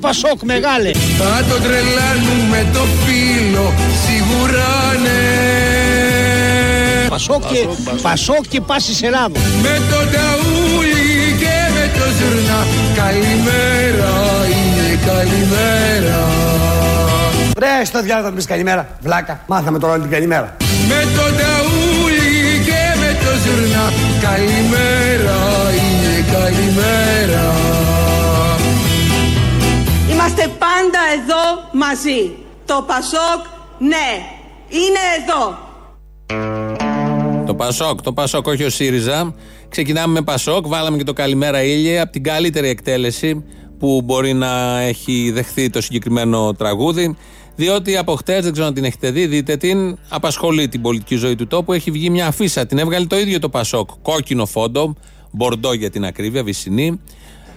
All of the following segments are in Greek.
Γεια σου Πασόκ μεγάλε. Θα τον με το φίλο σίγουρα ναι Πασόκ και, Πασόκ και πάσης Ελλάδος Με τον ταούλι και με το ζουρνά. Καλημέρα είναι καλημέρα. Ρε στο διάλογο να καλημέρα Βλάκα. Μάθαμε τώρα όλη την καλημέρα. Με τον ταούλι και με το ζουρνά. Καλημέρα είναι καλημέρα Είμαστε πάντα εδώ μαζί Το Πασόκ ναι είναι εδώ το Πασόκ, το Πασόκ, όχι ο ΣΥΡΙΖΑ. Ξεκινάμε με Πασόκ, βάλαμε και το Καλημέρα Ήλια από την καλύτερη εκτέλεση που μπορεί να έχει δεχθεί το συγκεκριμένο τραγούδι. Διότι από χτες, δεν ξέρω αν την έχετε δει, δείτε την, απασχολεί την πολιτική ζωή του τόπου. Έχει βγει μια αφίσα, την έβγαλε το ίδιο το Πασόκ. Κόκκινο φόντο, μπορντό για την ακρίβεια, βυσινή.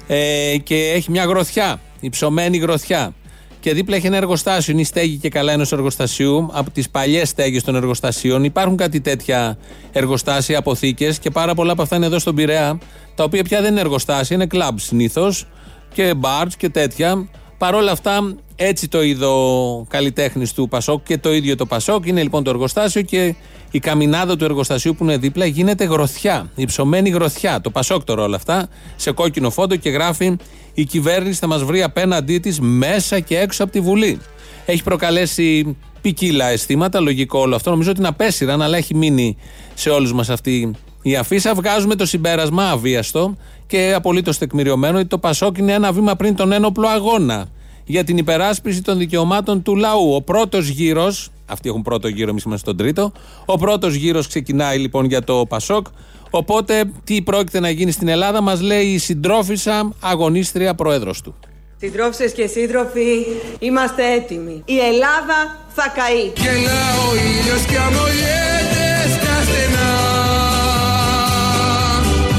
Ε, και έχει μια γροθιά, υψωμένη γροθιά. Και δίπλα έχει ένα εργοστάσιο. Είναι η στέγη και καλά ενός εργοστασίου. Από τις παλιές στέγες των εργοστασίων. Υπάρχουν κάτι τέτοια εργοστάσια, αποθήκες και πάρα πολλά από αυτά είναι εδώ στον Πειραιά. Τα οποία πια δεν είναι εργοστάσια, είναι κλαμπ συνήθως και μπαρ και τέτοια. Παρ' όλα αυτά, έτσι το είδο καλλιτέχνης του Πασόκ και το ίδιο το Πασόκ. Είναι λοιπόν το εργοστάσιο και η καμινάδα του εργοστασίου που είναι δίπλα γίνεται γροθιά. Υψωμένη γροθιά. Το Πασόκ τώρα όλα αυτά σε κόκκινο φόντο και γράφει η κυβέρνηση θα μας βρει απέναντί της μέσα και έξω από τη Βουλή. Έχει προκαλέσει ποικίλα αισθήματα, λογικό όλο αυτό. Νομίζω ότι είναι απέσυραν, αλλά έχει μείνει σε όλους μας αυτή η αφίσα. Βγάζουμε το συμπέρασμα αβίαστο και απολύτως τεκμηριωμένο ότι το Πασόκ είναι ένα βήμα πριν τον ένοπλο αγώνα για την υπεράσπιση των δικαιωμάτων του λαού. Ο πρώτος γύρος, αυτοί έχουν πρώτο γύρο, εμείς είμαστε στον τρίτο. Ο πρώτος γύρος ξεκινάει λοιπόν για το Πασόκ. Οπότε, τι πρόκειται να γίνει στην Ελλάδα, μας λέει η συντρόφισσα αγωνίστρια πρόεδρος του. Συντρόφισε και σύντροφοι, είμαστε έτοιμοι. Η Ελλάδα θα καεί. Γελά ο ήλιος και αμολιέται στα στενά.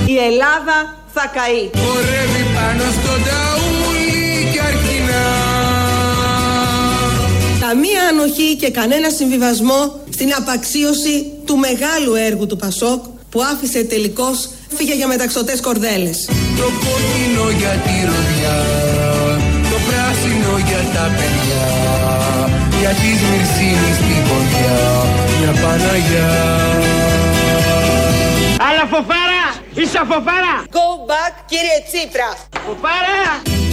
Η Ελλάδα θα καεί. Χορεύει πάνω στον ταούλι Καμία ανοχή και κανένα συμβιβασμό στην απαξίωση του μεγάλου έργου του Πασόκ που άφησε τελικώς φύγε για μεταξωτές κορδέλες. Το κόκκινο για τη ροδιά, το πράσινο για τα παιδιά, για τη Μυρσίνης την ποδιά, μια Παναγιά. Άλλα φοφάρα, είσαι φοφάρα. Go back κύριε Τσίπρα. Φοφάρα.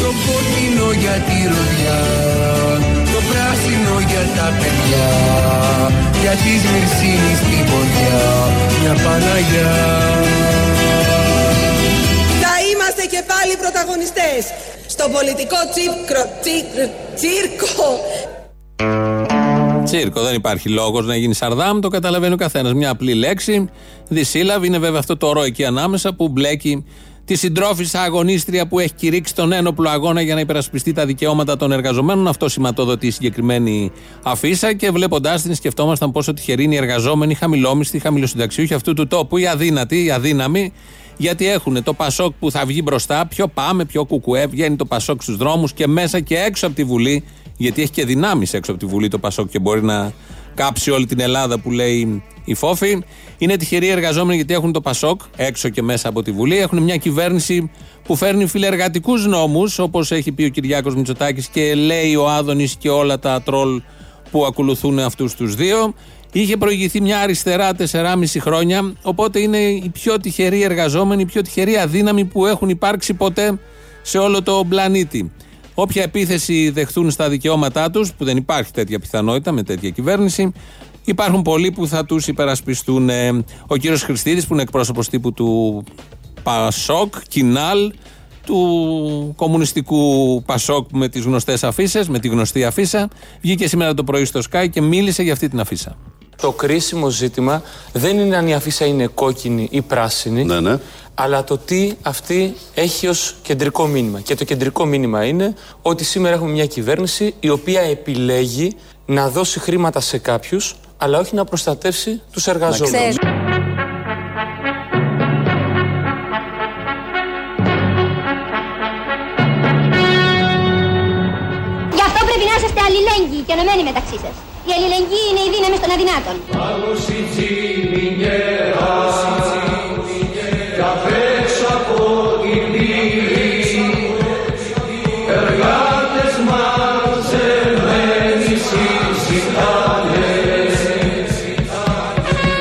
Το κόκκινο για τη ροδιά, το πράσινο για τα παιδιά, για τη Μυρσίνης την ποδιά, μια Παναγιά. Θα είμαστε και πάλι πρωταγωνιστές στο πολιτικό τσίπκρο, τσίρκο. Τσίρκο, δεν υπάρχει λόγος να γίνει σαρδάμ, το καταλαβαίνει ο καθένας. Μια απλή λέξη, δυσύλλαβη, είναι βέβαια αυτό το ρο εκεί ανάμεσα που μπλέκει τη συντρόφισσα αγωνίστρια που έχει κηρύξει τον ένοπλο αγώνα για να υπερασπιστεί τα δικαιώματα των εργαζομένων. Αυτό σηματοδοτεί η συγκεκριμένη αφίσα και βλέποντάς την σκεφτόμασταν πόσο τυχεροί είναι οι εργαζόμενοι, χαμηλόμιστοι, χαμηλοσυνταξιούχοι αυτού του τόπου, οι αδύνατοι, οι αδύναμοι, γιατί έχουν το Πασόκ που θα βγει μπροστά, πιο πάμε, πιο κουκουέ, βγαίνει το Πασόκ στους δρόμους και μέσα και έξω από τη Βουλή, γιατί έχει και δυνάμεις έξω από τη Βουλή το Πασόκ και μπορεί να κάψει όλη την Ελλάδα που λέει η Φόφη. Είναι τυχεροί εργαζόμενοι γιατί έχουν το Πασόκ έξω και μέσα από τη Βουλή. Έχουν μια κυβέρνηση που φέρνει φιλεργατικούς νόμους, όπως έχει πει ο Κυριάκος Μητσοτάκης και λέει ο Άδωνης και όλα τα τρόλ που ακολουθούν αυτούς τους δύο. Είχε προηγηθεί μια αριστερά 4,5 χρόνια, οπότε είναι οι πιο τυχεροί εργαζόμενοι, οι πιο τυχεροί αδύναμοι που έχουν υπάρξει ποτέ σε όλο το πλανήτη. Όποια επίθεση δεχθούν στα δικαιώματά τους, που δεν υπάρχει τέτοια πιθανότητα με τέτοια κυβέρνηση, υπάρχουν πολλοί που θα τους υπερασπιστούν. Ο κύριος Χριστίδης, που είναι εκπρόσωπος τύπου του Πασόκ, Κινάλ, του κομμουνιστικού Πασόκ με τις γνωστές αφήσει, με τη γνωστή αφίσα, βγήκε σήμερα το πρωί στο Sky και μίλησε για αυτή την αφίσα. Το κρίσιμο ζήτημα δεν είναι αν η αφίσα είναι κόκκινη ή πράσινη, Ναι, ναι. αλλά το τι αυτή έχει ως κεντρικό μήνυμα. Και το κεντρικό μήνυμα είναι ότι σήμερα έχουμε μια κυβέρνηση η οποία επιλέγει να δώσει χρήματα σε κάποιους, αλλά όχι να προστατεύσει τους εργαζόμενους. Γι' αυτό πρέπει να είσαστε αλληλέγγυοι και ενωμένοι μεταξύ σας. Η αλληλεγγύη είναι η δύναμη των αδυνάτων.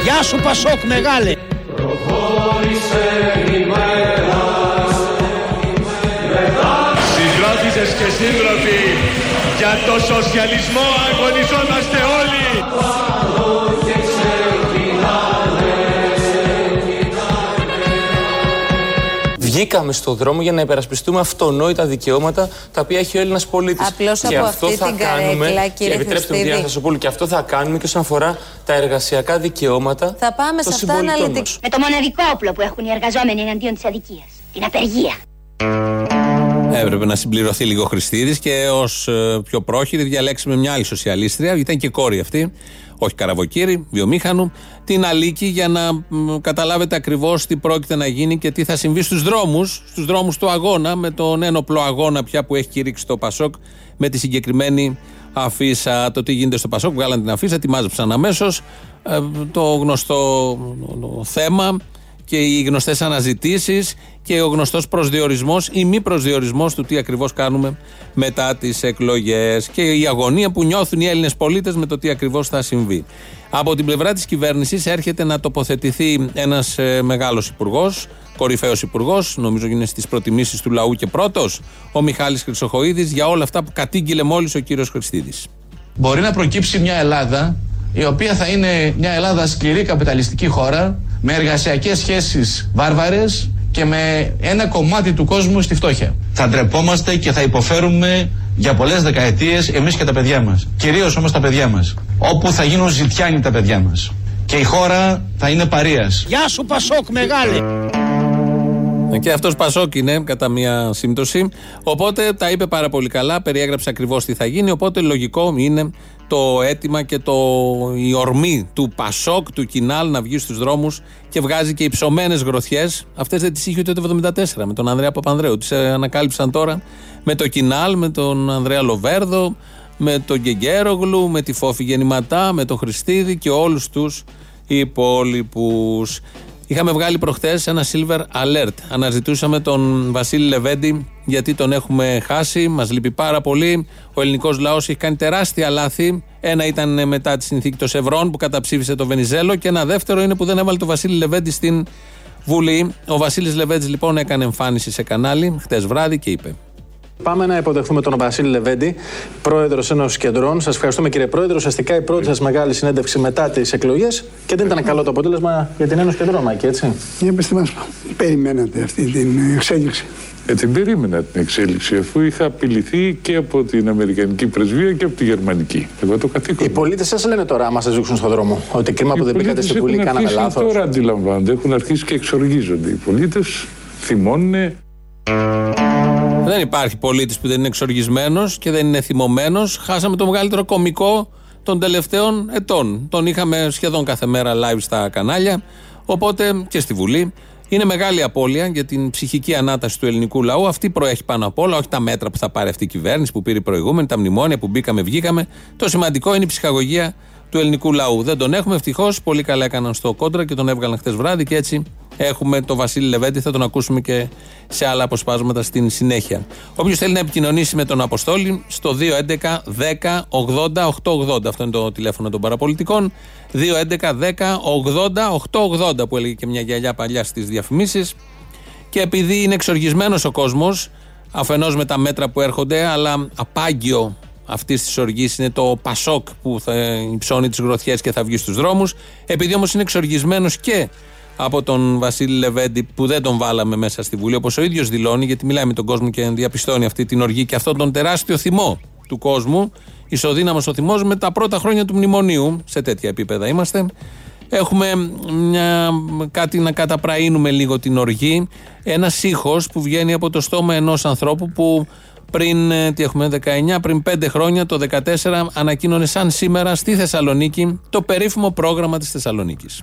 Γεια σου Πασόκ μεγάλε! Προχώρησε η μέρα Συγκράτησες και σύντροφοι για το σοσιαλισμό αγωνιζόμαστε όλοι. Βγήκαμε στον δρόμο για να υπερασπιστούμε αυτονόητα δικαιώματα τα οποία έχει ο Έλληνας πολίτης. Απλώς και από αυτό αυτή θα την κάνουμε. καρέκλα, κύριε και επιτρέψτε μου, κυρία Χριστίδη. Θασοπούλου, και αυτό θα κάνουμε και όσον αφορά τα εργασιακά δικαιώματα. Θα πάμε των σε αυτά συμπολιτών αναλυτικά. μας. Με το μοναδικό όπλο που έχουν οι εργαζόμενοι εναντίον της αδικίας. Την απεργία. Έπρεπε να συμπληρωθεί λίγο Χριστίδης και ως πιο πρόχειρη διαλέξαμε μια άλλη σοσιαλίστρια. Ήταν και κόρη αυτή, όχι καραβοκύρη, βιομήχανου, την Αλίκη, για να μ, καταλάβετε ακριβώς τι πρόκειται να γίνει και τι θα συμβεί στους δρόμους, στους δρόμους του αγώνα, με τον ένοπλο αγώνα πια που έχει κηρύξει το Πασόκ με τη συγκεκριμένη αφίσα. Το τι γίνεται στο Πασόκ, βγάλαν την αφίσα, τη μάζεψαν αμέσως. το γνωστό θέμα και οι γνωστές αναζητήσεις και ο γνωστός προσδιορισμός ή μη προσδιορισμός του τι ακριβώς κάνουμε μετά τις εκλογές και η αγωνία που νιώθουν οι Έλληνες πολίτες με το τι ακριβώς θα συμβεί. Από την πλευρά της κυβέρνησης έρχεται να τοποθετηθεί ένας μεγάλος υπουργός, κορυφαίος υπουργός, νομίζω είναι στις προτιμήσεις του λαού και πρώτος, ο Μιχάλης Χρυσοχοίδης, για όλα αυτά που κατήγγειλε μόλις ο κύριος Χριστίδη. Μπορεί να προκύψει μια Ελλάδα η οποία θα είναι μια Ελλάδα σκληρή καπιταλιστική χώρα με εργασιακές σχέσεις βάρβαρες και με ένα κομμάτι του κόσμου στη φτώχεια. Θα ντρεπόμαστε και θα υποφέρουμε για πολλές δεκαετίες εμείς και τα παιδιά μας. Κυρίως όμως τα παιδιά μας. Όπου θα γίνουν ζητιάνοι τα παιδιά μας. Και η χώρα θα είναι παρείας. Γεια σου Πασόκ μεγάλε. Και αυτός Πασόκ είναι, κατά μία σύμπτωση. Οπότε τα είπε πάρα πολύ καλά, περιέγραψε ακριβώς τι θα γίνει. Οπότε λογικό είναι το αίτημα και το, η ορμή του Πασόκ, του Κινάλ να βγει στους δρόμους και βγάζει και υψωμένες γροθιές. Αυτές δεν τις είχε ούτε το 1974 με τον Ανδρέα Παπανδρέου. Τις ανακάλυψαν τώρα με το Κινάλ, με τον Ανδρέα Λοβέρδο, με τον Γκεγκέρογλου, με τη Φόφη Γεννηματά, με τον Χριστίδη και όλους τους υπόλοιπους. Είχαμε βγάλει προχθές ένα silver alert. Αναζητούσαμε τον Βασίλη Λεβέντη γιατί τον έχουμε χάσει. Μας λείπει πάρα πολύ. Ο ελληνικός λαός έχει κάνει τεράστια λάθη. Ένα ήταν μετά τη συνθήκη των Σευρών που καταψήφισε το Βενιζέλο. Και ένα δεύτερο είναι που δεν έβαλε τον Βασίλη Λεβέντη στην Βουλή. Ο Βασίλης Λεβέντης λοιπόν έκανε εμφάνιση σε κανάλι χτες βράδυ και είπε. Πάμε να υποδεχθούμε τον Βασίλη Λεβέντη, πρόεδρος Ένωση Κεντρών. Σας ευχαριστούμε κύριε Πρόεδρο. Ουσιαστικά η πρώτη σας μεγάλη συνέντευξη μετά τις εκλογές και δεν ήταν καλό το αποτέλεσμα για την Ένωση Κεντρών, Μάκη, έτσι. Για πετε μας, περιμένατε αυτή την εξέλιξη; Ε, την περίμενα την εξέλιξη, αφού είχα απειληθεί και από την Αμερικανική πρεσβεία και από τη Γερμανική. Εγώ το καθήκον. Οι πολίτες σας λένε τώρα, άμα σας ρίξουν στον δρόμο, ότι κρίμα που δεν μπήκατε στη Βουλή, κάναμε λάθος. Τώρα αντιλαμβάνονται, έχουν αρχίσει και εξοργίζονται. Οι πολίτες θυμώνουν. Δεν υπάρχει πολίτης που δεν είναι εξοργισμένος και δεν είναι θυμωμένος. Χάσαμε το μεγαλύτερο κομικό των τελευταίων ετών. Τον είχαμε σχεδόν κάθε μέρα live στα κανάλια, οπότε και στη Βουλή. Είναι μεγάλη απώλεια για την ψυχική ανάταση του ελληνικού λαού. Αυτή προέχει πάνω απ' όλα, όχι τα μέτρα που θα πάρει αυτή η κυβέρνηση, που πήρε η προηγούμενη, τα μνημόνια που μπήκαμε, βγήκαμε. Το σημαντικό είναι η ψυχαγωγία του ελληνικού λαού. Δεν τον έχουμε ευτυχώς. Πολύ καλά έκαναν στο κόντρα και τον έβγαλαν χτε βράδυ και έτσι έχουμε τον Βασίλη Λεβέντη. Θα τον ακούσουμε και σε άλλα αποσπάσματα στην συνέχεια. Όποιος θέλει να επικοινωνήσει με τον Αποστόλη, στο 211 10 80 880. Αυτό είναι το τηλέφωνο των παραπολιτικών. 211 10 80 880 που έλεγε και μια γυαλιά παλιά στις διαφημίσεις. Και επειδή είναι εξοργισμένος ο κόσμος, αφενός με τα μέτρα που έρχονται, αλλά απάγιο αυτής της οργής είναι το Πασόκ που θα υψώνει τις γροθιές και θα βγει στους δρόμους. Επειδή όμως είναι εξοργισμένος και από τον Βασίλη Λεβέντη που δεν τον βάλαμε μέσα στη Βουλή, όπως ο ίδιος δηλώνει, γιατί μιλάει με τον κόσμο και διαπιστώνει αυτή την οργή και αυτόν τον τεράστιο θυμό του κόσμου. Ισοδύναμος ο θυμός με τα πρώτα χρόνια του μνημονίου, σε τέτοια επίπεδα είμαστε. Έχουμε μια, κάτι να καταπραίνουμε λίγο την οργή. Ένας ήχος που βγαίνει από το στόμα ενός ανθρώπου που πριν, ε, τι έχουμε, 19, πριν 5 χρόνια, το 14, ανακοίνωνε σαν σήμερα στη Θεσσαλονίκη το περίφημο πρόγραμμα της Θεσσαλονίκης.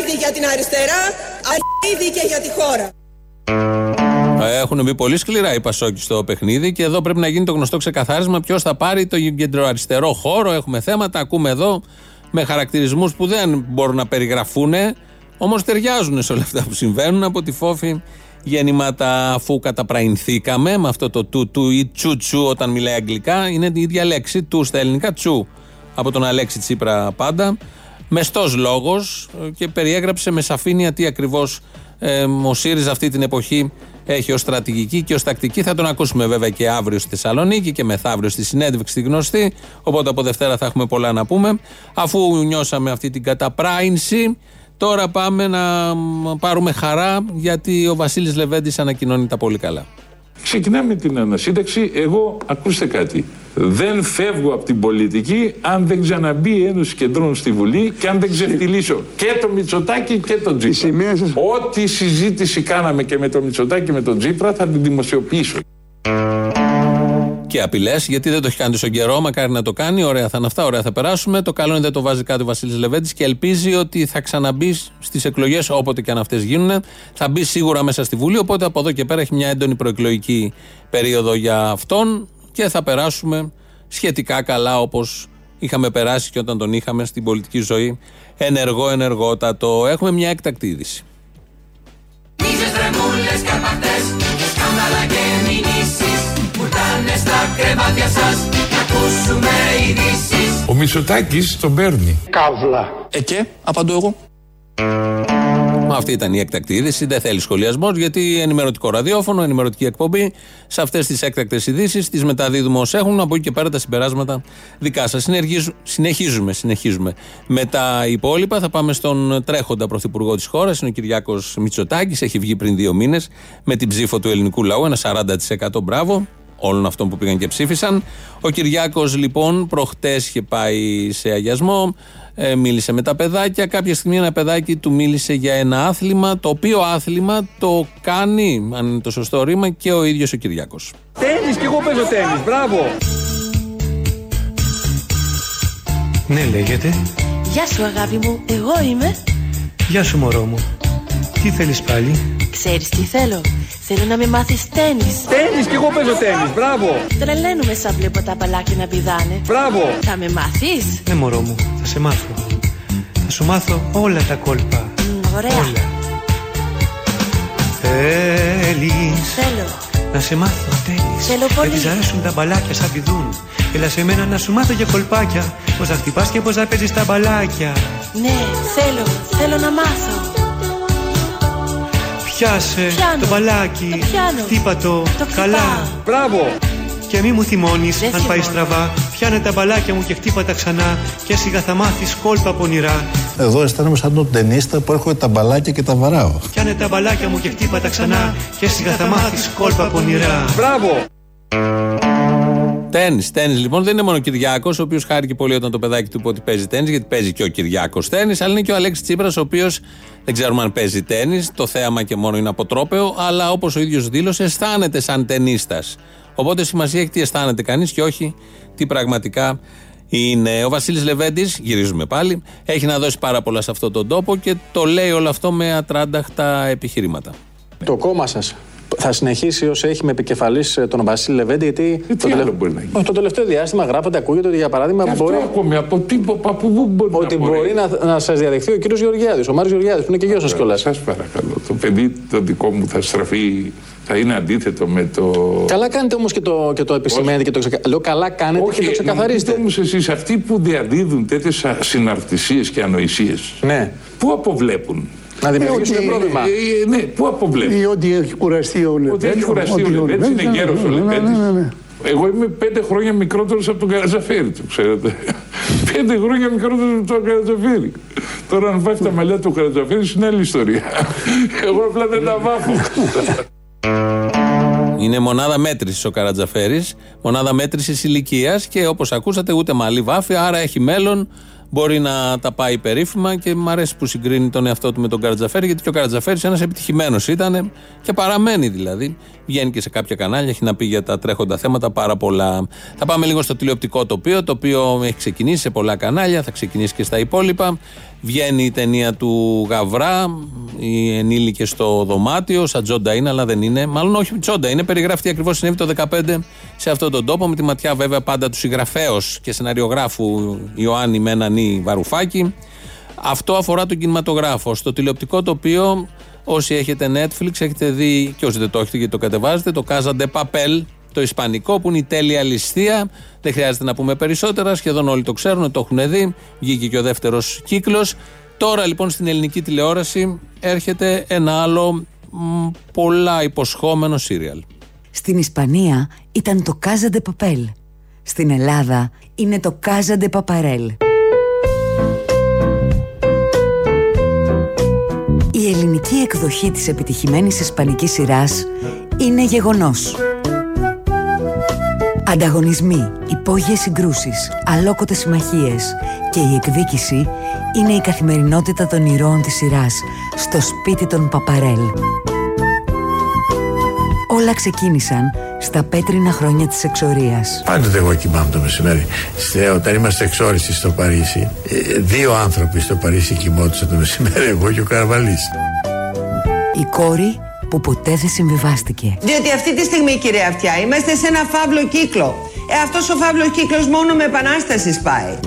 Αρχίδι για την αριστερά, αρχίδι και για τη χώρα. Έχουν μπει πολύ σκληρά οι Πασόκοι στο παιχνίδι και εδώ πρέπει να γίνει το γνωστό ξεκαθάρισμα ποιος θα πάρει το κεντροαριστερό χώρο. Έχουμε θέματα, ακούμε εδώ με χαρακτηρισμούς που δεν μπορούν να περιγραφούν, όμως ταιριάζουν σε όλα αυτά που συμβαίνουν από τη φόφη γεννήματα αφού καταπραϊνθήκαμε με αυτό το του του ή τσου τσου όταν μιλάει αγγλικά. Είναι η ίδια λέξη, του στα ελληνικά, τσου από τον Αλέξη Τσίπρα πάντα. Μεστός λόγος και περιέγραψε με σαφήνεια τι ακριβώς ε, ο ΣΥΡΙΖΑ αυτή την εποχή έχει ως στρατηγική και ως τακτική. Θα τον ακούσουμε βέβαια και αύριο στη Θεσσαλονίκη και μεθαύριο στη συνέντευξη στη γνωστή. Οπότε από Δευτέρα θα έχουμε πολλά να πούμε. Αφού νιώσαμε αυτή την καταπράινση, τώρα πάμε να πάρουμε χαρά γιατί ο Βασίλης Λεβέντης ανακοινώνει τα πολύ καλά. Ξεκινάμε την ανασύνταξη. Εγώ, ακούστε κάτι. Δεν φεύγω από την πολιτική αν δεν ξαναμπεί Ένωση Κεντρών στη Βουλή και αν δεν ξεφτυλίσω και το Μητσοτάκι και τον Τζίπρα. Ό,τι συζήτηση κάναμε και με το Μητσοτάκι και με τον Τζίπρα θα την δημοσιοποιήσω. Και απειλές, γιατί δεν το έχει κάνει τόσο καιρό. Μακάρι να το κάνει. Ωραία θα είναι αυτά, ωραία θα περάσουμε. Το καλό είναι δεν το βάζει κάτι ο Βασίλης Λεβέντης και ελπίζει ότι θα ξαναμπεί στις εκλογές όποτε και αν αυτές γίνουν. Θα μπει σίγουρα μέσα στη Βουλή. Οπότε από εδώ και πέρα έχει μια έντονη προεκλογική περίοδο για αυτόν και θα περάσουμε σχετικά καλά όπως είχαμε περάσει και όταν τον είχαμε στην πολιτική ζωή ενεργό, ενεργότατο. Έχουμε μια έκτακτη είδηση. Μίζες, τρεμούλες, καρπακτές, σκάνδαλα και μηνύσεις που τάνε στα κρεβάτια σας να ακούσουμε ειδήσεις. Ο Μητσοτάκης τον παίρνει. Καύλα. Ε και, απαντώ εγώ. Μα αυτή ήταν η έκτακτη είδηση. Δεν θέλει σχολιασμός γιατί ενημερωτικό ραδιόφωνο, ενημερωτική εκπομπή. Σε αυτές τις έκτακτες ειδήσεις τις μεταδίδουμε ω έχουν. Από εκεί και πέρα τα συμπεράσματα δικά σας. Συνεχίζουμε, συνεχίζουμε. Με τα υπόλοιπα θα πάμε στον τρέχοντα πρωθυπουργό της χώρας. Είναι ο Κυριάκος Μητσοτάκης. Έχει βγει πριν δύο μήνες με την ψήφο του ελληνικού λαού. Ένα 40% μπράβο όλων αυτών που πήγαν και ψήφισαν. Ο Κυριάκος λοιπόν προχτές είχε πάει σε αγιασμό, ε, μίλησε με τα παιδάκια. Κάποια στιγμή ένα παιδάκι του μίλησε για ένα άθλημα, το οποίο άθλημα το κάνει, αν είναι το σωστό ρήμα, και ο ίδιος ο Κυριάκος. Τέννις και εγώ παίζω τέννις, μπράβο. Ναι, λέγεται. Γεια σου αγάπη μου, εγώ είμαι. Γεια σου μωρό μου. Τι θέλεις πάλι; Ξέρεις τι θέλω. Θέλω να με μάθεις τέννις. Τέννις και εγώ παίζω τέννις, μπράβο. Τρελαίνομαι σαν βλέπω τα μπαλάκια να πηδάνε. Μπράβο. Θα με μάθεις; Ναι μωρό μου, θα σε μάθω. Θα σου μάθω όλα τα κόλπα. Μ, ωραία. Όλα. Θέλεις Θέλω. να σε μάθω τέννις. Θέλω πολύ. Γιατί σ' αρέσουν τα μπαλάκια σαν πηδούν. Έλα σε μένα να σου μάθω για κολπάκια. Πώς να χτυπάς και πώς να παίζεις τα μπαλάκια. Ναι, θέλω. Θέλω να μάθω. Πιάσε Πιάνω. το μπαλάκι. Το πιάνω. Χτύπα το, Το χτυπάω. καλά. Μπράβο. Και μη μου θυμώνεις Δεν αν πάει θυμώνω. στραβά. Πιάνε τα μπαλάκια μου και χτύπα τα ξανά. Και σιγά θα μάθεις κόλπα πονηρά. Εγώ αισθάνομαι σαν τον ταινίστα που έρχονται τα μπαλάκια και τα βαράω. Πιάνε τα μπαλάκια μου και χτύπα τα ξανά. Και σιγά θα μάθεις κόλπα πονηρά. Μπράβο. Τέννη, τέννη λοιπόν δεν είναι μόνο ο Κυριάκος, ο οποίος χάρηκε πολύ όταν το παιδάκι του είπε ότι παίζει τέννη, γιατί παίζει και ο Κυριάκος τέννη, αλλά είναι και ο Αλέξης Τσίπρας, ο οποίος δεν ξέρουμε αν παίζει τέννη, το θέαμα και μόνο είναι αποτρόπαιο, αλλά όπως ο ίδιος δήλωσε, αισθάνεται σαν ταινίστα. Οπότε σημασία έχει τι αισθάνεται κανείς και όχι τι πραγματικά είναι. Ο Βασίλης Λεβέντης, γυρίζουμε πάλι, έχει να δώσει πάρα πολλά σε αυτόν τον τόπο και το λέει όλο αυτό με ατράνταχτα επιχειρήματα. Το κόμμα σας θα συνεχίσει όσο έχει με επικεφαλής τον Βασίλη Λεβέντη, γιατί. τι το, άλλο τελε- μπορεί να γίνει; Όχι, το τελευταίο διάστημα γράφεται, ακούγεται ότι για παράδειγμα Αυτό μπορεί. ακόμη από τι, από πού μπορεί Ότι να μπορεί να, να σας διαδεχθεί ο κύριος Γεωργιάδης, ο Μάριο Γεωργιάδης, που είναι και γιος σας κιόλας. Σας παρακαλώ. Το παιδί το δικό μου θα στραφεί, θα είναι αντίθετο με το. Καλά κάνετε όμως και το, και το επισημαίνετε και το ξεκα... Λέω καλά κάνετε και το ξεκαθαρίστε. Όμως εσείς αυτοί που διαδίδουν τέτοιες συναρτησίες και ανοησίες. Ναι. Πού αποβλέπουν. Να δημιουργήσουν ότι- πρόβλημα. Ε, ναι, πού αποβλέπουν. Ή ότι έχει κουραστεί ο Λεβέντης. Ότι έχει κουραστεί ο Λεβέντης, είναι γέρος ο Λεβέντης. Ναι, ναι, ναι. Εγώ είμαι πέντε χρόνια μικρότερος από τον Καρατζαφέρη, το ξέρετε. πέντε χρόνια μικρότερος από τον Καρατζαφέρη. Τώρα, αν βάφει τα μαλλιά του Καρατζαφέρη, είναι άλλη ιστορία. Εγώ απλά δεν τα βάφω. Είναι μονάδα μέτρησης ο Καρατζαφέρης, μονάδα μέτρησης ηλικίας και όπως ακούσατε, ούτε μαλλί βάφει, άρα έχει μέλλον μπορεί να τα πάει περίφημα και μου αρέσει που συγκρίνει τον εαυτό του με τον Καρατζαφέρη, γιατί και ο Καρατζαφέρη ένας επιτυχημένος ήταν και παραμένει δηλαδή. Βγαίνει και σε κάποια κανάλια, έχει να πει για τα τρέχοντα θέματα πάρα πολλά. Θα πάμε λίγο στο τηλεοπτικό τοπίο, το οποίο έχει ξεκινήσει σε πολλά κανάλια, θα ξεκινήσει και στα υπόλοιπα. Βγαίνει η ταινία του Γαβρά, οι ενήλικες στο δωμάτιο, σαν τζόντα είναι, αλλά δεν είναι. Μάλλον όχι τζόντα είναι, περιγράφει τι ακριβώς συνέβη το 2015 σε αυτόν τον τόπο, με τη ματιά βέβαια πάντα του συγγραφέως και σεναριογράφου Ιωάννη Μένανη Βαρουφάκη. Αυτό αφορά τον κινηματογράφο. Στο τηλεοπτικό τοπίο, όσοι έχετε Netflix, έχετε δει, και όσοι δεν το έχετε γιατί το κατεβάζετε, το Casa de Papel, το Ισπανικό, που είναι η τέλεια ληστεία. Δεν χρειάζεται να πούμε περισσότερα, σχεδόν όλοι το ξέρουν, το έχουν δει. Βγήκε και ο δεύτερος κύκλος. Τώρα λοιπόν στην ελληνική τηλεόραση έρχεται ένα άλλο μ, πολλά υποσχόμενο σύριαλ. Στην Ισπανία ήταν το Casa de Papel. Στην Ελλάδα είναι το Casa de Paparel. Η ελληνική εκδοχή της επιτυχημένης ισπανικής σειράς είναι γεγονός. Ανταγωνισμοί, υπόγειες συγκρούσεις, αλόκοτες συμμαχίες και η εκδίκηση είναι η καθημερινότητα των ηρώων της σειράς στο σπίτι των Παπαρέλ. Όλα ξεκίνησαν στα πέτρινα χρόνια της εξορίας. Πάντοτε εγώ κοιμάμαι το μεσημέρι. Στε, όταν είμαστε εξόριστοι στο Παρίσι, ε, δύο άνθρωποι στο Παρίσι κοιμόντουσαν το μεσημέρι, εγώ και ο Καραβαλής. Η κόρη που ποτέ δεν συμβιβάστηκε. Διότι αυτή τη στιγμή, κυρία Αυτιά, είμαστε σε ένα φαύλο κύκλο. Ε, αυτός ο φαύλος κύκλος μόνο με επανάστασης σπάει.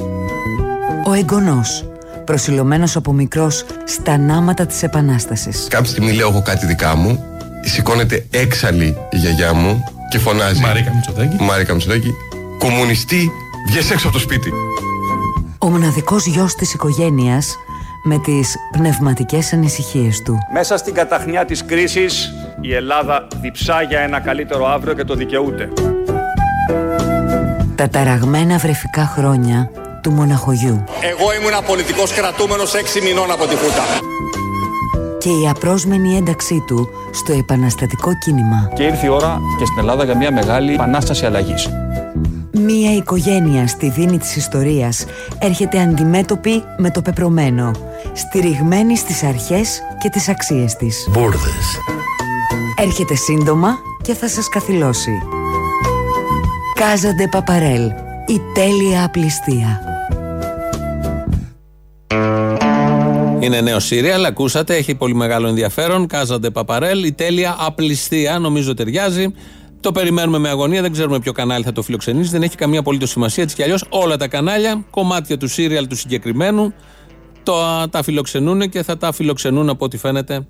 Ο εγγονός, προσιλωμένος από μικρός στα νάματα της επανάστασης. Κάποια στιγμή λέω εγώ κάτι δικά μου, σηκώνεται έξαλλη η γιαγιά μου και φωνάζει. Μαρίκα Μητσοτάκη. Μαρίκα Μητσοτάκη. Κομμουνιστή, βγες έξω από το σπίτι. Ο μοναδικός γιος της οικογένειας με τις πνευματικές ανησυχίες του. Μέσα στην καταχνιά της κρίσης η Ελλάδα διψά για ένα καλύτερο αύριο και το δικαιούται. Τα ταραγμένα βρεφικά χρόνια του μοναχογιού. Εγώ ήμουν πολιτικός κρατούμενος έξι μηνών από τη Χούτα. Και η απρόσμενη ένταξή του στο επαναστατικό κίνημα. Και ήρθε η ώρα και στην Ελλάδα για μια μεγάλη επανάσταση αλλαγής. Μία οικογένεια στη δίνη της ιστορίας έρχεται αντιμέτωπη με το πεπρωμένο, στηριγμένη στις αρχές και τις αξίες της. Μπούρδες. Έρχεται σύντομα και θα σας καθυλώσει. Κάζαντε Παπαρέλ, η τέλεια απληστία. Είναι νέο σύριαλ, ακούσατε, έχει πολύ μεγάλο ενδιαφέρον. Κάζαντε Παπαρέλ, η τέλεια απληστία, νομίζω ταιριάζει. Το περιμένουμε με αγωνία, δεν ξέρουμε ποιο κανάλι θα το φιλοξενήσει, δεν έχει καμία απολύτως σημασία. Έτσι κι αλλιώς όλα τα κανάλια, κομμάτια του σύριαλ του συγκεκριμένου, το, τα φιλοξενούν και θα τα φιλοξενούν από ό,τι φαίνεται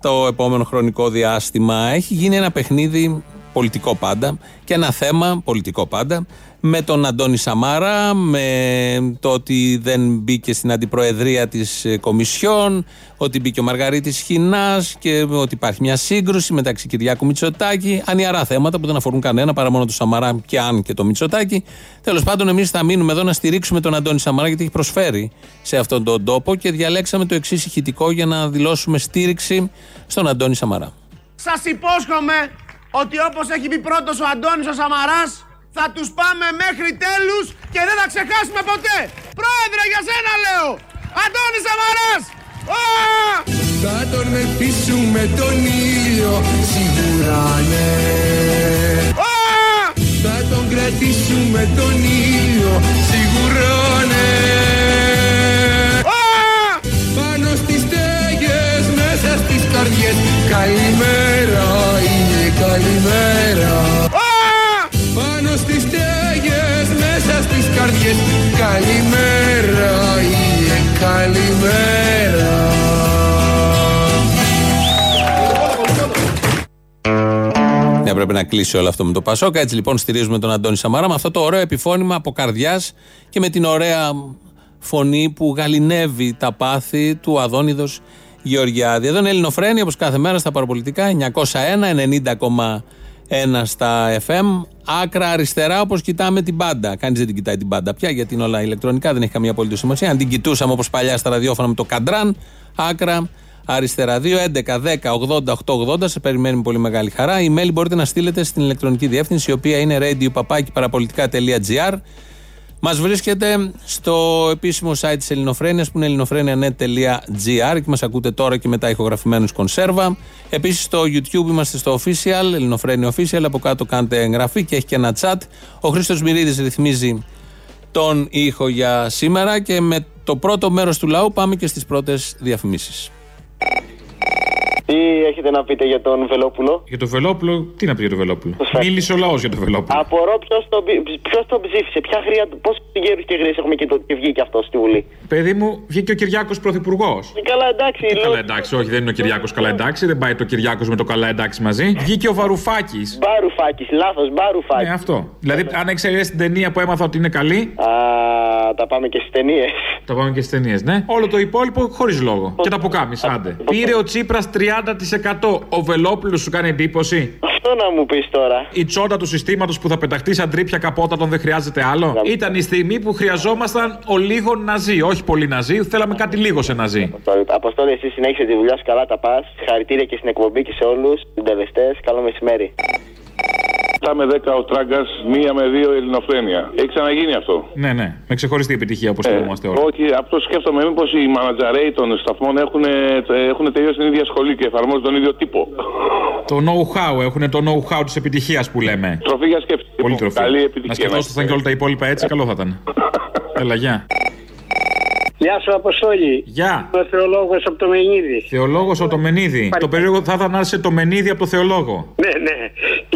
το επόμενο χρονικό διάστημα. Έχει γίνει ένα παιχνίδι πολιτικό πάντα και ένα θέμα πολιτικό πάντα με τον Αντώνη Σαμάρα, με το ότι δεν μπήκε στην αντιπροεδρία της ε, Κομισιόν, ότι μπήκε ο Μαργαρίτης Χινάς και ότι υπάρχει μια σύγκρουση μεταξύ Κυριάκου Μητσοτάκη. Ανιαρά θέματα που δεν αφορούν κανένα παρά μόνο τον Σαμαρά και αν και το Μητσοτάκη. Τέλος πάντων, εμείς θα μείνουμε εδώ να στηρίξουμε τον Αντώνη Σαμαρά γιατί έχει προσφέρει σε αυτόν τον τόπο και διαλέξαμε το εξής ηχητικό για να δηλώσουμε στήριξη στον Αντώνη Σαμαρά. Σας υπόσχομαι ότι όπως έχει πει πρώτος ο Αντώνης ο Σαμαράς θα τους πάμε μέχρι τέλους και δεν θα ξεχάσουμε ποτέ. Πρόεδρε για σένα λέω. Αντώνης Σαμαράς. Α! Θα τον μεθύσουμε τον ήλιο σίγουρα ναι Α! Θα τον κρατήσουμε τον ήλιο σίγουρα ναι Α! Πάνω στις στέγες μέσα στις καρδιές Καλημέρα είναι καλημέρα. Πάνω στις στέγες μέσα στις καρδιές. Καλημέρα είναι καλημέρα. Ναι, πρέπει να κλείσει όλο αυτό με το Πασόκα. Έτσι λοιπόν στηρίζουμε τον Αντώνη Σαμαρά με αυτό το ωραίο επιφώνημα από καρδιάς και με την ωραία φωνή που γαλινεύει τα πάθη του Αδόνιδος Γεωργιάδη. Εδώ είναι Ελληνοφρένη όπως κάθε μέρα στα παραπολιτικά 901 90,1 στα FM. Άκρα αριστερά όπως κοιτάμε την μπάντα. Κανείς δεν την κοιτάει την μπάντα πια γιατί είναι όλα ηλεκτρονικά, δεν έχει καμία απολύτω σημασία. Αν την κοιτούσαμε όπως παλιά στα ραδιόφωνα με το καντράν, άκρα αριστερά. 2, 11, 10, 80, 8, 80. Σε περιμένει με πολύ μεγάλη χαρά. Email μπορείτε να στείλετε στην ηλεκτρονική διεύθυνση, η οποία είναι radio.parapolitica.gr. Μας βρίσκεται στο επίσημο site της Ελληνοφρένειας που είναι ελληνοφρένια.net.gr και μας ακούτε τώρα και μετά ηχογραφημένους κονσέρβα. Επίσης στο YouTube είμαστε στο official, Ελληνοφρένια official. Από κάτω κάντε εγγραφή και έχει και ένα chat. Ο Χρήστος Μυρίδης ρυθμίζει τον ήχο για σήμερα και με το πρώτο μέρος του λαού πάμε και στις πρώτες διαφημίσεις. Τι έχετε να πείτε για τον Βελόπουλο; Για το Βελόπουλο, τι να πει για το Βελόπουλο; Μίλησε ο λαός για το Βελόπουλο. Απορώ ποιος τον, ποιος τον ψήφισε, ποια χρειά του. Πόσους γέρου και γρήγορε έχουμε και, το, και βγήκε αυτό στη Βουλή; Παιδί μου, βγήκε ο Κυριάκος Πρωθυπουργός. Ε, Καλά, εντάξει. Τι λέω- καλά εντάξει, όχι, δεν είναι ο Κυριάκος καλά εντάξει, δεν πάει το Κυριάκος με το καλά εντάξει μαζί. Βγήκε ο Βαρουφάκης. Μπαρουφάκη, λάθος, μπαρουφάκη. Ναι, αυτό. Δηλαδή, αν εξαιρέσεις την ταινία που έμαθα ότι είναι καλή, Α, τα πάμε και στις ταινίες. τα πάμε και στις ταινίες, ναι. Όλο το υπόλοιπο χωρίς λόγο. Και τα αποκάμει, άντε. Πήρε ο Τσίπρας 30%. Ο Βελόπουλος σου κάνει εντύπωση; Αυτό να μου πεις τώρα. Η τσόντα του συστήματος που θα πεταχτεί σαν τρίπια καπότα τον δεν χρειάζεται άλλο; Ήταν η στιγμή που χρειαζόμασταν ο λίγο να ζει. Όχι πολύ να ζει, θέλαμε κάτι λίγο σε να ζει. Αποστόλη, εσύ συνέχισε τη δουλειά σου καλά, τα πας. Συγχαρητήρια και στην εκπομπή και σε όλους. Συντελεστές, καλό μεσημέρι. 7 με 10 ο Τράγκας, 1 με 2 ελληνοφρένεια. Έχει ξαναγίνει αυτό. Ναι, ναι. Με ξεχωριστή επιτυχία όπως θυμόμαστε όλοι. Όχι, αυτό σκέφτομαι μήπως οι μανατζαρέοι των σταθμών έχουν, έχουν τελειώσει την ίδια σχολή και εφαρμόζουν τον ίδιο τύπο. Το know-how, έχουν το know-how της επιτυχίας που λέμε. Τροφή για σκέψη. Πολύ τροφή. Καλή επιτυχία. Να σκεφτόσασταν και όλα τα υπόλοιπα έτσι, καλό θα ήταν. Έλα, γεια. Γεια σου, Αποστόλη. Γεια. Ο θεολόγος από το Μενίδη. Θεολόγος από το Μενίδη. Το περίεργο θα ήταν να είσαι το Μενίδη από το Θεολόγο. Ναι, ναι.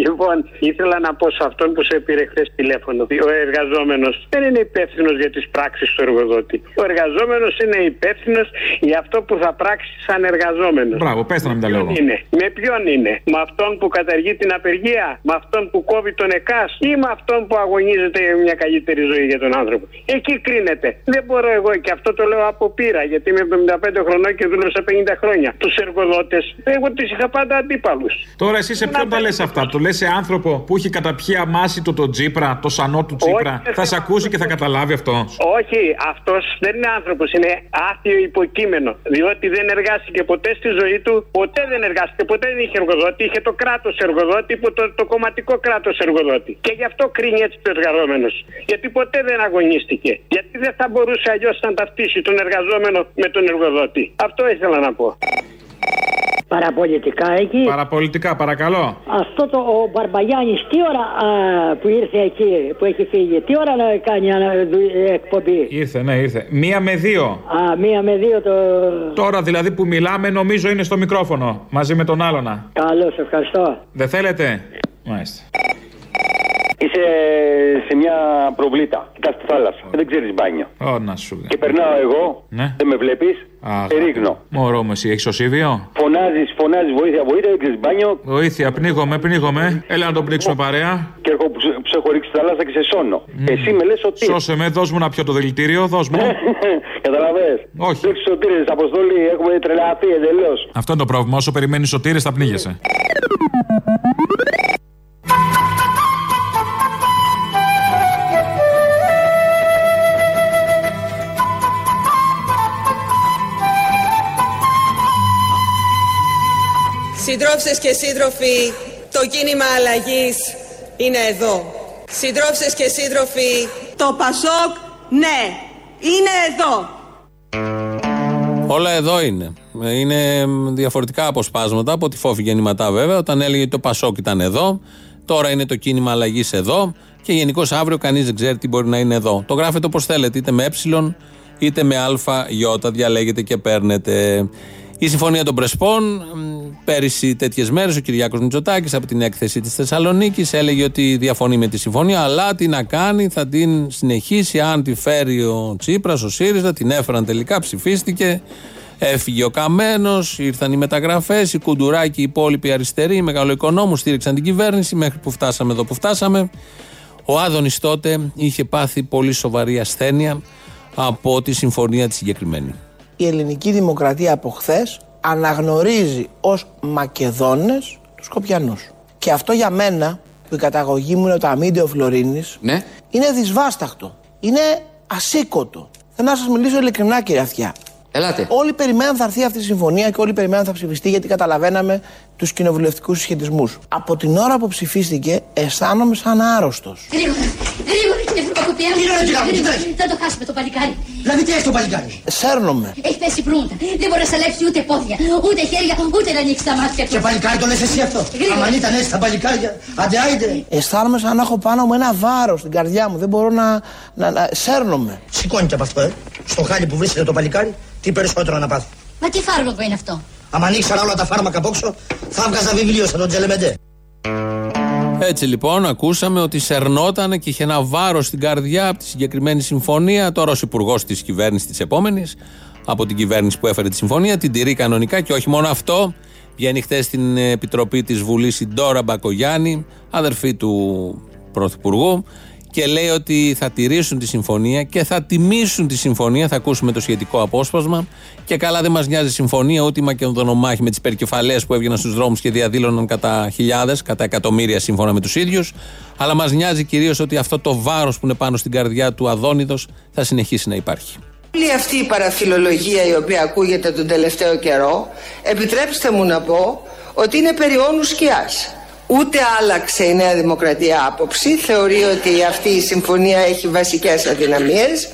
Λοιπόν, ήθελα να πω σε αυτόν που σε πήρε χθες τηλέφωνο. Ο εργαζόμενος δεν είναι υπεύθυνος για τις πράξεις του εργοδότη. Ο εργαζόμενος είναι υπεύθυνος για αυτό που θα πράξει σαν εργαζόμενος. Μπράβο, πες να μην τα λέω. εγώ. Είναι; Με ποιον είναι, με αυτόν που καταργεί την απεργία, με αυτόν που κόβει τον ΕΚΑΣ; Ή με αυτόν που αγωνίζεται για μια καλύτερη ζωή για τον άνθρωπο; Εκεί κρίνεται. Δεν μπορώ εγώ και αυτό το λέω από πείρα, γιατί είμαι 75 χρονών και δούλεψα 50 χρόνια. Τους εργοδότες, εγώ του είχα πάντα αντίπαλους. Τώρα εσύ σε ποιον τα λες αυτά; Το λες σε άνθρωπο που έχει καταπιεί αμάση του τον Τσίπρα, το σανό του Τσίπρα. Όχι, θα σε ακούσει και θα καταλάβει αυτό. Όχι, αυτός δεν είναι άνθρωπος, είναι άθιο υποκείμενο. Διότι δεν εργάστηκε ποτέ στη ζωή του, ποτέ δεν εργάστηκε, ποτέ δεν είχε εργοδότη. Είχε το κράτος εργοδότη, που το, το κομματικό κράτος εργοδότη. Και γι' αυτό κρίνει έτσι το εργαζόμενος. Γιατί ποτέ δεν αγωνίστηκε. Γιατί δεν θα μπορούσε αλλιώς να ταυτίσει τον εργαζόμενο με τον εργοδότη. Αυτό ήθελα να πω. Παραπολιτικά εκεί. Παραπολιτικά, παρακαλώ. Αυτό το ο Μπαρμπαγιάννης τι ώρα α, που ήρθε εκεί, που έχει φύγει, τι ώρα να κάνει α, δου- εκπομπή; Ήρθε, ναι, ήρθε. Μία με δύο. Α, μία με δύο το... Τώρα δηλαδή που μιλάμε, νομίζω είναι στο μικρόφωνο. Μαζί με τον άλλονα. Καλώς, ευχαριστώ. Δεν θέλετε; Μάλιστα. Είσαι σε μια προβλήτα. Κοιτά τη θάλασσα. Δεν ξέρεις μπάνιο. Ω, να σου Και περνάω εγώ, Ναι. δεν με βλέπεις, Α, σε ρίχνω. Μωρό μου, εσύ έχεις οσίβιο. Φωνάζεις, φωνάζεις, βοήθεια, βοήθεια, δεν ξέρεις μπάνιο. Βοήθεια, πνίγομαι, πνίγομαι. Έλα να τον πνίξουμε παρέα. Και εγώ που, σε- που σε έχω ρίξει στη θάλασσα και σε σώνω. Εσύ με λες ότι. Σώσε με, δώσ' μου να πιω το δηλητήριο, δώσ' μου. Καταλαβέ. Όχι. Δεν σωτήρε, αποστολή, έχουμε τρελαθεί εντελώς. Αυτό είναι το πρόβλημα. Όσο περιμένεις σωτήρες θα πνίγεσαι. Συντρόφισσες και σύντροφοι, το κίνημα αλλαγής είναι εδώ. Συντρόφισσες και σύντροφοι, το Πασόκ, ναι, είναι εδώ. Όλα εδώ είναι. Είναι διαφορετικά αποσπάσματα από τη φόφη γεννηματά βέβαια. Όταν έλεγε ότι το Πασόκ ήταν εδώ, τώρα είναι το κίνημα αλλαγής εδώ και γενικώς αύριο κανείς δεν ξέρει τι μπορεί να είναι εδώ. Το γράφετε όπως θέλετε, είτε με ε είτε με ΑΙ. Διαλέγετε και παίρνετε. Η Συμφωνία των Πρεσπών, μ, πέρυσι τέτοιες μέρες, ο Κυριάκος Μητσοτάκης από την έκθεση της Θεσσαλονίκης έλεγε ότι διαφωνεί με τη συμφωνία, αλλά τι να κάνει, θα την συνεχίσει αν τη φέρει ο Τσίπρας, ο ΣΥΡΙΖΑ. Την έφεραν τελικά, ψηφίστηκε. Έφυγε ο Καμένος, ήρθαν οι μεταγραφές, οι Κουντουράκοι, οι υπόλοιποι αριστεροί, οι μεγαλοοικονόμους στήριξαν την κυβέρνηση μέχρι που φτάσαμε εδώ που φτάσαμε. Ο Άδωνης τότε είχε πάθει πολύ σοβαρή ασθένεια από τη συμφωνία τη συγκεκριμένη. Η ελληνική δημοκρατία από χθες αναγνωρίζει ως Μακεδόνες τους Σκοπιανούς. Και αυτό για μένα, που η καταγωγή μου είναι το αμύντιο Φλωρίνης, Ναι. είναι δυσβάσταχτο. Είναι ασήκωτο. Θέλω να σας μιλήσω ειλικρινά κύριε Αυτιά. Ελάτε. Όλοι περιμέναν θα έρθει αυτή η συμφωνία και όλοι περιμέναν θα ψηφιστεί γιατί καταλαβαίναμε τους κοινοβουλευτικούς συσχετισμούς. Από την ώρα που ψηφίστηκε αισθάνομαι σαν άρρωστος. Γρήγορα, γρήγορα στην Ευρωπαϊκό Σκοπιά. Τι είναι, κοίτα μου, κοιτάξτε. Θα το χάσουμε το παλικάρι. Δηλαδή τι έχει το παλικάρι; Σέρνομαι. Έχει πέσει προύντα. Δεν μπορεί να σαλέψει ούτε πόδια, ούτε χέρια, ούτε να ανοίξει τα μάτια του. Και παλικάρι το λες εσύ αυτό; Γρήγορα. Αν ήταν έτσι τα παλικάρια. Άντε, άιντε. Αισθάνομαι σαν να έχω πάνω μου ένα βάρος στην καρδιά μου. Δεν μπορώ να. να, να σέρνομαι. Σηκώνει και από αυτό, ε. Στο χάλι που βρίσκεται το παλικάρι, τι περισσότερο να πάθει. Μα τι φάρμακο είναι αυτό; Αν ανοίξαν όλα τα φάρμακα από έξω, θα έβγαζα βιβλίο σαν τον Τζελεμεντέ. Έτσι λοιπόν ακούσαμε ότι σερνόταν και είχε ένα βάρος στην καρδιά από τη συγκεκριμένη συμφωνία. Τώρα ως υπουργός της κυβέρνησης της επόμενης, από την κυβέρνηση που έφερε τη συμφωνία, την τηρεί κανονικά και όχι μόνο αυτό. Βγαίνει χθες στην επιτροπή της Βουλής η Ντόρα Μπακογιάννη, αδερφή του Πρωθυπουργού, και λέει ότι θα τηρήσουν τη συμφωνία και θα τιμήσουν τη συμφωνία. Θα ακούσουμε το σχετικό απόσπασμα. Και καλά δεν μας νοιάζει η συμφωνία, ούτε οι Μακεδονομάχοι με τις περκεφαλέ που έβγαιναν στους δρόμους και διαδήλωναν κατά χιλιάδες, κατά εκατομμύρια σύμφωνα με τους ίδιους. Αλλά μας νοιάζει κυρίως ότι αυτό το βάρος που είναι πάνω στην καρδιά του Αδόνιδος θα συνεχίσει να υπάρχει. Όλη αυτή η παραφιλολογία η οποία ακούγεται τον τελευταίο καιρό, επιτρέψτε μου να πω ότι είναι περί όνους σκιάς. Ούτε άλλαξε η Νέα Δημοκρατία άποψη, θεωρεί ότι αυτή η συμφωνία έχει βασικές αδυναμίες,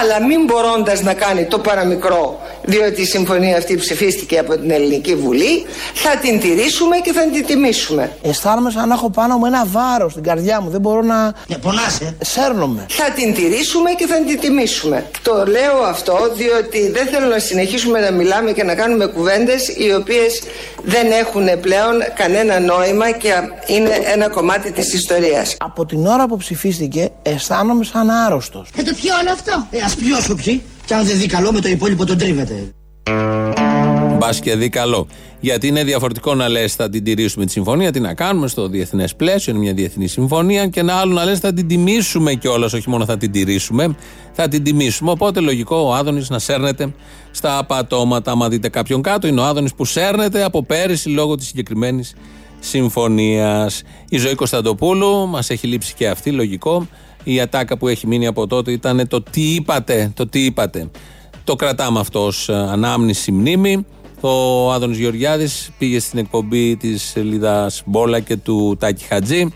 αλλά μην μπορώντας να κάνει το παραμικρό, διότι η συμφωνία αυτή ψηφίστηκε από την Ελληνική Βουλή, θα την τηρήσουμε και θα την τιμήσουμε. Αισθάνομαι σαν να έχω πάνω μου ένα βάρος στην καρδιά μου. Δεν μπορώ να. Ναι, πονάσαι. Σέρνομαι. Θα την τηρήσουμε και θα την τιμήσουμε. Το λέω αυτό διότι δεν θέλω να συνεχίσουμε να μιλάμε και να κάνουμε κουβέντες οι οποίες δεν έχουν πλέον κανένα νόημα και είναι ένα κομμάτι της ιστορίας. Από την ώρα που ψηφίστηκε, αισθάνομαι σαν άρρωστος. Θα το πιω όλο αυτό. Ε, ας πιώσω πιει. Και αν δεν δει καλό, με το υπόλοιπο τον τρίβεται. Μπας και δει καλό. Γιατί είναι διαφορετικό να λες θα την τηρήσουμε τη συμφωνία, τι να κάνουμε στο διεθνές πλαίσιο, είναι μια διεθνή συμφωνία, και ένα άλλο να λες θα την τιμήσουμε κιόλας, όχι μόνο θα την τηρήσουμε, θα την τιμήσουμε. Οπότε λογικό ο Άδωνης να σέρνεται στα πατώματα. Άμα δείτε κάποιον κάτω, είναι ο Άδωνης που σέρνεται από πέρυσι λόγω της συγκεκριμένης συμφωνίας. Η ζωή Κωνσταντοπούλου μας έχει λείψει και αυτή, λογικό. Η ατάκα που έχει μείνει από τότε ήταν το τι είπατε, το τι είπατε. Το κρατάμε αυτό ως ε, ανάμνηση μνήμη. Ο Άδωνης Γεωργιάδης πήγε στην εκπομπή της σελίδα Μπόλα και του Τάκη Χατζή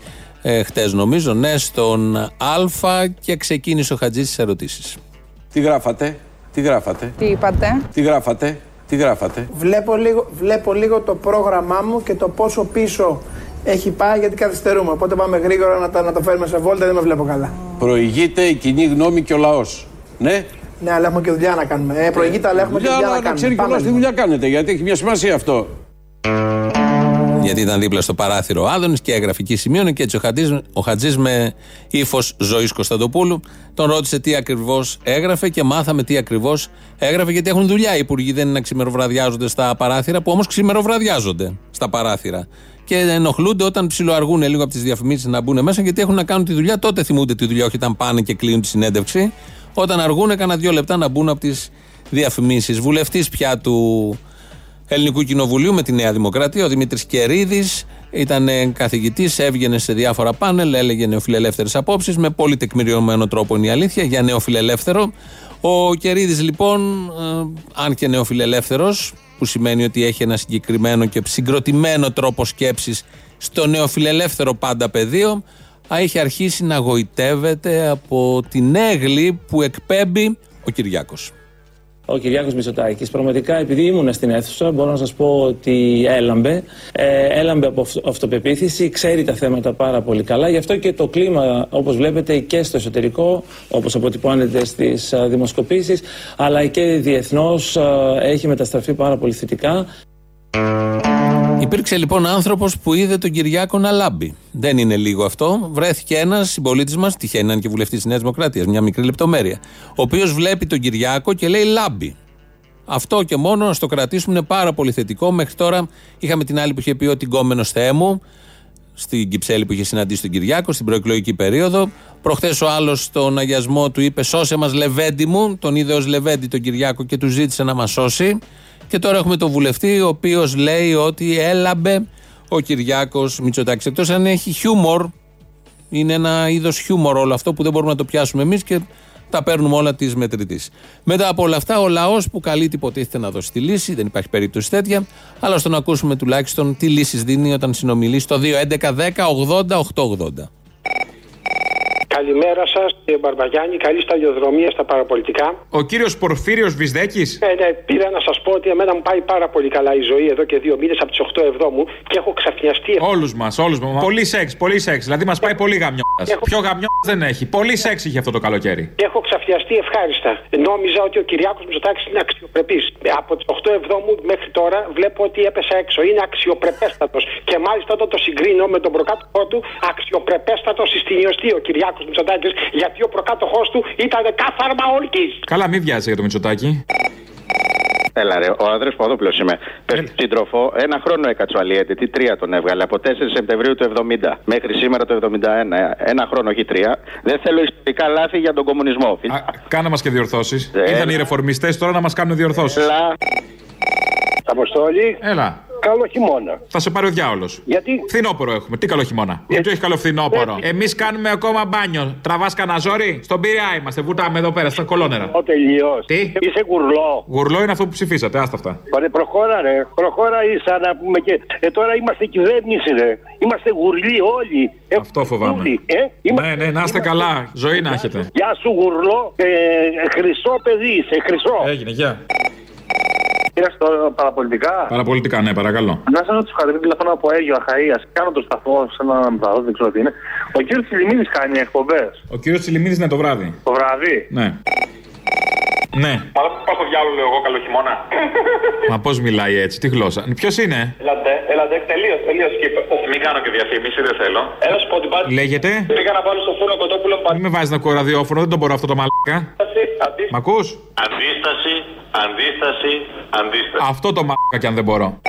ε, χτες νομίζω, ναι, στον Α και ξεκίνησε ο Χατζής τις ερωτήσεις. Τι γράφατε, τι γράφατε, Τι είπατε. τι γράφατε, τι γράφατε; Βλέπω λίγο, βλέπω λίγο το πρόγραμμά μου και το πόσο πίσω έχει πάει γιατί καθυστερούμε. Οπότε πάμε γρήγορα να, τα, να το φέρουμε σε βόλτα, δεν με βλέπω καλά. Προηγείται η κοινή γνώμη και ο λαός. Ναι; Ναι, αλλά έχουμε και δουλειά να κάνουμε. Ε, προηγείται, αλλά έχουμε και Δουλειά, δουλειά να αλλά να κάνουμε. ξέρει και ο Πάμε, λαός τι λοιπόν. δουλειά κάνετε, γιατί έχει μια σημασία αυτό. Γιατί ήταν δίπλα στο παράθυρο ο Άδωνης και έγραφε εκεί σημείωνε και έτσι ο Χατζής, ο Χατζής με ύφος ζωής Κωνσταντοπούλου τον ρώτησε τι ακριβώς έγραφε και μάθαμε τι ακριβώς έγραφε γιατί έχουν δουλειά οι υπουργοί δεν είναι να ξημεροβραδιάζονται στα παράθυρα που όμως ξημεροβραδιάζονται στα παράθυρα. Και ενοχλούνται όταν ψιλοαργούν λίγο από τις διαφημίσεις να μπουν μέσα γιατί έχουν να κάνουν τη δουλειά. Τότε θυμούνται τη δουλειά, όχι όταν πάνε και κλείνουν τη συνέντευξη. Όταν αργούν, κάνα δύο λεπτά να μπουν από τις διαφημίσεις. Βουλευτής πια του Ελληνικού Κοινοβουλίου με τη Νέα Δημοκρατία. Ο Δημήτρης Κερίδης ήταν καθηγητής, έβγαινε σε διάφορα πάνελ, έλεγε νεοφιλελεύθερες απόψεις. Με πολύ τεκμηριωμένο τρόπο είναι η αλήθεια για νεοφιλελεύθερο. Ο Κερίδης λοιπόν, ε, αν και νεοφιλελεύθερος, που σημαίνει ότι έχει ένα συγκεκριμένο και συγκροτημένο τρόπο σκέψης στο νεοφιλελεύθερο πάντα πεδίο, α, είχε αρχίσει να γοητεύεται από την έγλη που εκπέμπει ο Κυριάκος. Ο Κυριάκος Μητσοτάκης. Πραγματικά επειδή ήμουν στην αίθουσα μπορώ να σας πω ότι έλαμπε. Ε, έλαμπε από αυτο- αυτοπεποίθηση ξέρει τα θέματα πάρα πολύ καλά. Γι' αυτό και το κλίμα όπως βλέπετε και στο εσωτερικό όπως αποτυπώνεται στις α, δημοσκοπήσεις αλλά και διεθνώς α, έχει μεταστραφεί πάρα πολύ θετικά Υπήρξε λοιπόν άνθρωπος που είδε τον Κυριάκο να λάμπει. Δεν είναι λίγο αυτό. Βρέθηκε ένας συμπολίτης μας, τυχαίνει να είναι και βουλευτής της Νέας Δημοκρατίας, μια μικρή λεπτομέρεια, ο οποίος βλέπει τον Κυριάκο και λέει λάμπει. Αυτό και μόνο να το κρατήσουμε είναι πάρα πολύ θετικό. Μέχρι τώρα είχαμε την άλλη που είχε πει ότι γκόμενος Θεέ μου, στην Κυψέλη που είχε συναντήσει τον Κυριάκο, στην προεκλογική περίοδο. Προχθές ο άλλος στον αγιασμό του είπε: Σώσε μας, Λεβέντι μου. Τον είδε ως Λεβέντι τον Κυριάκο και του ζήτησε να μας σώσει. Και τώρα έχουμε τον βουλευτή, ο οποίος λέει ότι έλαμπε ο Κυριάκος Μητσοτάκης. Εκτός αν έχει χιούμορ, είναι ένα είδος χιούμορ όλο αυτό που δεν μπορούμε να το πιάσουμε εμείς και τα παίρνουμε όλα τη μετρητής. Μετά από όλα αυτά, ο λαός που καλείται υποτίθεται να δώσει τη λύση, δεν υπάρχει περίπτωση τέτοια, αλλά στο να ακούσουμε τουλάχιστον τι λύσεις δίνει όταν συνομιλεί στο 2.11.10.80.880. Καλημέρα σας, κύριε Μπαρμπαγιάννη. Καλή σταδιοδρομία στα παραπολιτικά. Ο κύριος Πορφύριος Βυσδέκης. Ε, ναι, πήρα να σας πω ότι εμένα μου πάει πάρα πολύ καλά η ζωή εδώ και δύο μήνες από τις 8 Εβδόμου και έχω ξαφνιαστεί. Όλους μας, όλους μας. Πολύ σεξ, πολύ σεξ. Δηλαδή μας πάει πολύ γαμιό. Έχω- Πιο γαμιό δεν έχει. Πολύ σεξ είχε αυτό το καλοκαίρι. Και έχω ξαφνιαστεί ευχάριστα. Νόμιζα ότι ο Κυριάκος Μητσοτάκης είναι αξιοπρεπής. Από τις 8 Εβδόμου μέχρι τώρα βλέπω ότι έπεσα έξω. Είναι αξιοπρεπέστατος. Και μάλιστα όταν το συγκρίνω με τον προκάτοχό του, αξιοπρεπέστατος στην ιωστή ο Κυριάκος Μητσοτάκης, γιατί ο προκάτοχός του ήταν κάθαρμα ολική. Καλά, μην βιάζει για το Μητσοτάκι. Έλα ρε, ο Ανδρέας Παδόπουλος είμαι. Πες στον σύντροφο, ένα χρόνο έκατσε ο Αλιέτη, τι τρία τον έβγαλε, από 4 Σεπτεμβρίου του 70 μέχρι σήμερα το 71. Ένα χρόνο, όχι τρία. Δεν θέλω ιστορικά λάθη για τον κομμουνισμό. Κάνα μας και διορθώσεις. Ε, Ήρθαν οι έλα. ρεφορμιστές τώρα να μας κάνουν διορθώσεις. Αποστόλη. Έλα. Καλό χειμώνα. Θα σε πάρει ο διάολος. Γιατί; Φθινόπωρο έχουμε. Τι καλό χειμώνα. Γιατί όχι καλό φθινόπωρο. Εμείς κάνουμε ακόμα μπάνιο. Τραβάς κανένα ζόρι; Στον Πειραιά είμαστε. Βουτάμε εδώ πέρα στα κολόνερα. Ο τελειώς. Τι; Είσαι γουρλό. Γουρλό είναι αυτό που ψηφίσατε. Άστα αυτά. Ωραία, προχώρα ρε. Προχώρα ίσα να πούμε και. Ε, τώρα είμαστε κυβέρνηση ρε. Είμαστε γουρλοί όλοι. Ε, Αυτό φοβάμαι. όλοι, Ε, είμαστε- Ναι, ναι, να είστε καλά. Ζωή να έχετε. Γεια σου γουρλό. Ε, χρυσό παιδί είσαι. Χρυσό. Έγινε, γεια. Πήρα στο παραπολιτικά. Παραπολιτικά, ναι, παρακαλώ. Να σα ρωτήσω κάτι, τηλεφωνώ από Αίγιο Αχαία. Κάνω το σταθμό σε ένα μεταδό, δεν ξέρω τι είναι. Ο κύριος Τσιλιμίδης κάνει εκπομπές. Ο κύριος Τσιλιμίδης είναι το βράδυ. Το βράδυ; Ναι. Ναι. Μα πα στο διάλογο, λέω εγώ, καλό χειμώνα. Μα πώς μιλάει έτσι, τι γλώσσα. Ποιος είναι, Έλατε, έλατε, τελείως, τελείως. Μην κάνω και διαφήμιση, δεν θέλω. Έλα σου πω ότι πάλι. λέγεται; Πήγα να βάλω στο φούρνο κοτόπουλο Μην με βάζεις να ακούω ραδιόφωνο, δεν το μπορώ αυτό το μαλάκα. Μ' ακούς; Αντίσταση, αντίσταση, αντίσταση. Αυτό το μαλάκα κι αν δεν μπορώ.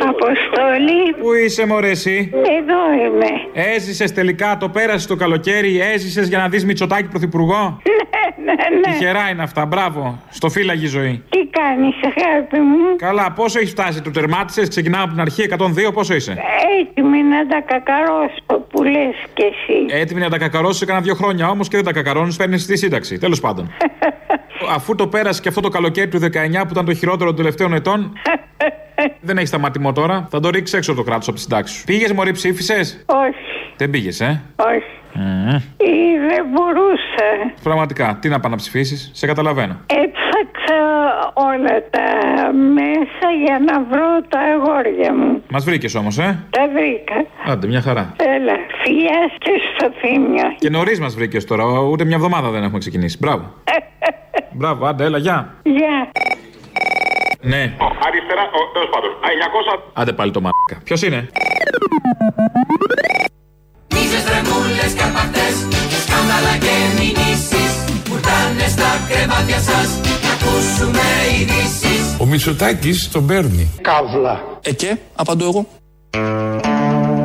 Αποστολή. Πού είσαι, μωρέ, εσύ; Εδώ είμαι. Έζησες τελικά, το πέρασες το καλοκαίρι, έζησες για να δεις Μητσοτάκη πρωθυπουργό; Ναι, ναι. Τυχερά είναι αυτά, μπράβο. Στο φύλαγη ζωή. Τι κάνεις αγάπη μου; Καλά, πόσο έχεις φτάσει, το τερμάτισες, ξεκινάμε από την αρχή 102, πόσο είσαι; Έτοιμη να τα κακαρώσω που λες κι εσύ. Έτοιμη να τα κακαρώσεις έκανα δύο χρόνια όμως και δεν τα κακαρώνεις, παίρνεις τη σύνταξη. Τέλος πάντων. Αφού το πέρασε και αυτό το καλοκαίρι του 19 που ήταν το χειρότερο των τελευταίων ετών. δεν έχεις σταματημό τώρα. Θα το ρίξεις έξω το κράτος από τη συντάξη σου. Πήγες, Μωρή, ψήφισες; Όχι, Δεν πήγες, ε; όχι. Μμμ. Ή δεν μπορούσα. Πραγματικά, τι να πάω να ψηφίσει, σε καταλαβαίνω. Έψαξα όλα τα μέσα για να βρω τα αγόρια μου. Μας βρήκες όμως, ε; Τα βρήκα. Άντε, μια χαρά. Έλα, φιλιά και στο θύμιο. Και νωρίς μας βρήκες τώρα, ούτε μια εβδομάδα δεν έχουμε ξεκινήσει. Μπράβο. Μπράβο, άντε, έλα, γεια. Γεια. Ναι, Αριστερά, τέλος πάντων. Α, 900. άντε πάλι το μαλάκα. Ποιος είναι; Μίζες, δρεμούλες, καρπακτές Σκάνδαλα και μηνύσεις Πουρτάνε στα κρεβάτια σας Να ακούσουμε ειδήσεις Ο Μητσοτάκης τον παίρνει. Καύλα Ε και, απαντώ εγώ.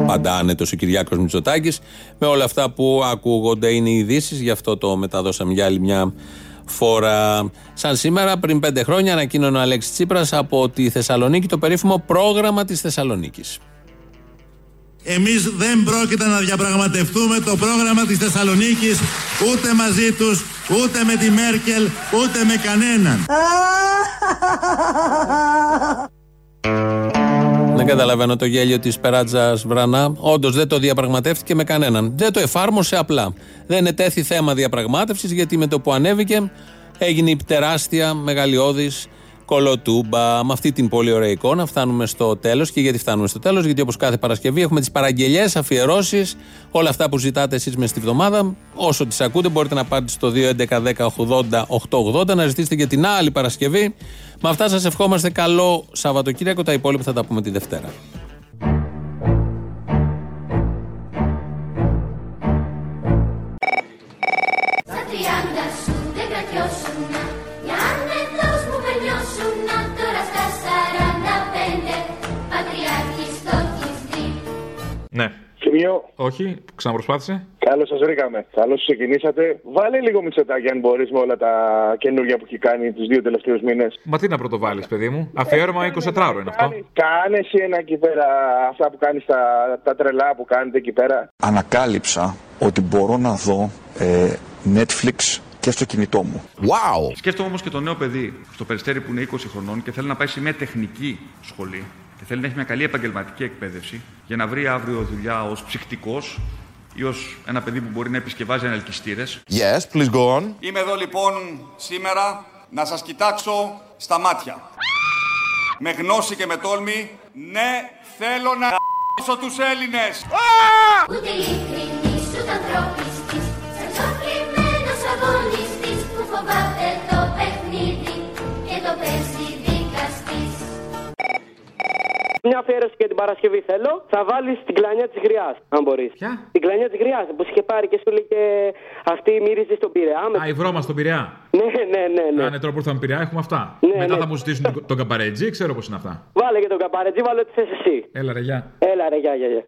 Πάντα άνετος ο Κυριάκος Μητσοτάκης. Με όλα αυτά που ακούγονται είναι οι ειδήσεις, γι' αυτό το μεταδώσαμε για άλλη μια φορά. Σαν σήμερα, πριν πέντε χρόνια, ανακοίνωνε ο Αλέξης Τσίπρας από τη Θεσσαλονίκη το περίφημο πρόγραμμα της Θεσσαλονίκης. Εμείς δεν πρόκειται να διαπραγματευτούμε το πρόγραμμα της Θεσσαλονίκης ούτε μαζί τους, ούτε με τη Μέρκελ, ούτε με κανέναν. Δεν καταλαβαίνω το γέλιο της Περάτζας Βρανά. Όντως δεν το διαπραγματεύτηκε με κανέναν. Δεν το εφάρμοσε απλά. Δεν ετέθη θέμα διαπραγμάτευσης γιατί με το που ανέβηκε έγινε η τεράστια μεγαλειώδης κολοτούμπα. Με αυτή την πολύ ωραία εικόνα φτάνουμε στο τέλος. Και γιατί φτάνουμε στο τέλος, γιατί όπως κάθε Παρασκευή έχουμε τις παραγγελίε, αφιερώσεις, όλα αυτά που ζητάτε εσείς μες στη βδομάδα. Όσο τις ακούτε, μπορείτε να πάτε στο 2.11.10.80.880 να ζητήσετε για την άλλη Παρασκευή. Με αυτά σας ευχόμαστε καλό Σαββατοκύριακο. Τα υπόλοιπα θα τα πούμε τη Δευτέρα. Ναι. Σημείο. Όχι, ξαναπροσπάθησε. Καλώς σας βρήκαμε. Καλώς ξεκινήσατε. Βάλε λίγο μυτσοτάκι αν μπορείς με όλα τα καινούργια που έχει κάνει τους δύο τελευταίους μήνες. Μα τι να πρωτοβάλεις, παιδί μου. Αφιέρωμα 24 είναι αυτό. Κάνε εσύ ένα εκεί πέρα αυτά που κάνεις, τα, τα τρελά που κάνετε εκεί πέρα. Ανακάλυψα ότι μπορώ να δω ε, Netflix και στο κινητό μου. Wow! Σκέφτομαι όμως και το νέο παιδί στο περιστέρι που είναι 20 χρονών και θέλει να πάει σε μια τεχνική σχολή και θέλει να έχει μια καλή επαγγελματική εκπαίδευση για να βρει αύριο δουλειά ως ψυχτικό ή ως ένα παιδί που μπορεί να επισκευάζει ανελκυστήρες. Yes, please go on. Είμαι εδώ λοιπόν σήμερα να σας κοιτάξω στα μάτια. Με γνώση και με τόλμη, ναι, θέλω να γ***σω τους Έλληνες. Αφιέρωση για την Παρασκευή θέλω. Θα βάλεις την κλανιά της γριάς, αν μπορείς. Ποια; Την κλανιά της γριάς που σου είχε πάρει και σου λέει και αυτή μύριζε στον Πειραιά. Με... Α, η βρώμα στον Πειραιά. Ναι, ναι, ναι. ναι. Α, ναι, τώρα που ήρθαμε Πειραιά έχουμε αυτά. Ναι, Μετά ναι. θα μου ζητήσουν τον- τον καμπαρέτζι, ξέρω πώς είναι αυτά. Βάλε και τον καπαρετζή, βάλε ό,τι θες εσύ. Έλα, ρε, γεια. Έλα, ρε, γεια, γεια, γεια.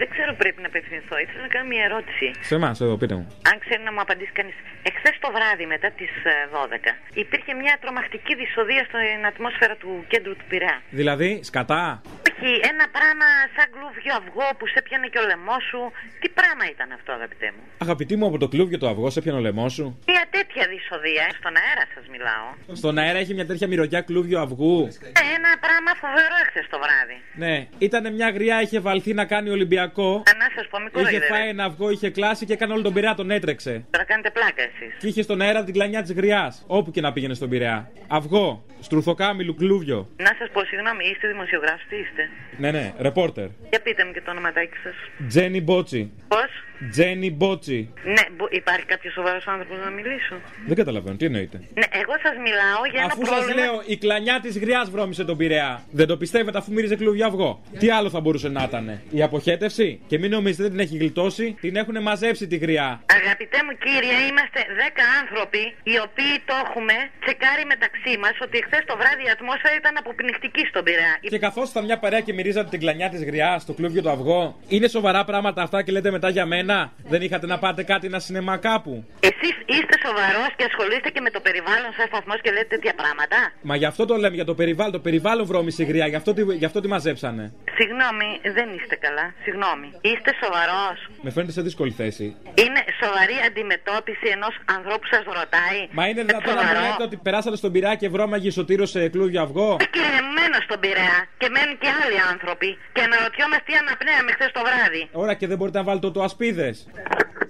Δεν ξέρω πρέπει να απευθυνθώ. Ήθελα να κάνω μια ερώτηση. Σε εμάς, εδώ, πείτε μου. Αν ξέρει να μου απαντήσει κανείς. Εχθές το βράδυ μετά τις 12 υπήρχε μια τρομακτική δυσοδεία στην ατμόσφαιρα του κέντρου του Πειραιά. Δηλαδή, σκατά; Έχει ένα πράγμα σαν γκλούβιο αυγό που σε πιανε και ο λαιμό σου. Τι πράγμα ήταν αυτό, αγαπητέ μου; Αγαπητή μου από το κλουβ για το αυγό, σε πιάνο λαιμό σου. Μια τέτοια δυσοδεία, στον αέρα σας μιλάω. Στον αέρα έχει μια τέτοια μυρωδιά κλουβιο αυγού. Ε, Ένα πράγμα φοβερό εχθές το βράδυ. Ναι, ήταν μια γριά, είχε βαλθεί να κάνει Ολυμπιακό. Να σας πω, μην Είχε κοροϊδεύετε. φάει ένα αυγό, είχε κλάσει και έκανε όλο τον Πειραιά, τον έτρεξε. Τώρα κάνετε πλάκα εσείς. Και είχε στον αέρα την κλανιά της γριάς. Όπου και να πήγαινε στον Πειραιά. Αυγό, στρουθοκάμιλου, κλούβιο. Να σας πω, συγγνώμη, είστε δημοσιογράφος, τι είστε; Ναι, ναι, ρεπόρτερ. Για πείτε μου και το ονοματάκι σας. Τζένι Μπότσι. Πώς; Τζένι Μπότσι. Ναι, μπο- υπάρχει κάποιος σοβαρός άνθρωπος να μιλήσω; Δεν καταλαβαίνω, τι εννοείται. Ναι, εγώ σας μιλάω για ένα Αφού σας πρόβλημα. λέω, η κλανιά της γριάς βρώμησε τον Πειραιά. Δεν το πιστεύετε αφού μύριζε κλουβιά αυγό. Τι άλλο θα μπορούσε να ήταν. Η αποχέτευση; Και μην νομίζετε δεν την έχει γλιτώσει, την έχουν μαζέψει τη γριά. Αγαπητέ μου κύριε, είμαστε 10 άνθρωποι οι οποίοι το έχουμε τσεκάρει μεταξύ μας ότι εχθέ το βράδυ η ατμόσφαιρα ήταν αποπνιχτική στον Πειραιά. Και καθώς ήταν μια παρέα και μυρίζατε την κλανιά της γριάς στο κλουβιο το αυγό, είναι σοβαρά πράγματα αυτά και λέτε μετά για μένα. Δεν είχατε να πάτε κάτι ένα σινεμά κάπου; Εσείς είστε σοβαρός και ασχολείστε και με το περιβάλλον σαν σταθμός και λέτε τέτοια πράγματα; Μα γι' αυτό το λέμε για το περιβάλλον. Το περιβάλλον βρώμησε η γριά, γι' αυτό, τη, γι αυτό τη μαζέψανε. Συγγνώμη, δεν είστε καλά. Συγγνώμη. Είστε σοβαρός. Με φαίνεται σε δύσκολη θέση. Είναι σοβαρή αντιμετώπιση ενός ανθρώπου σας ρωτάει. Μα είναι Ε, δυνατόν να μου σοβαρός; λέτε ότι περάσατε στον Πειραιά και βρώμαγε σωτήρο σε κλούβιο αυγό; Και μένω στον Πειραιά και μένουν και άλλοι άνθρωποι και αναρωτιόμαστε τι αναπνέαμε χθες το βράδυ. Ωραία και δεν μπορείτε να βάλετε το ασπίδε.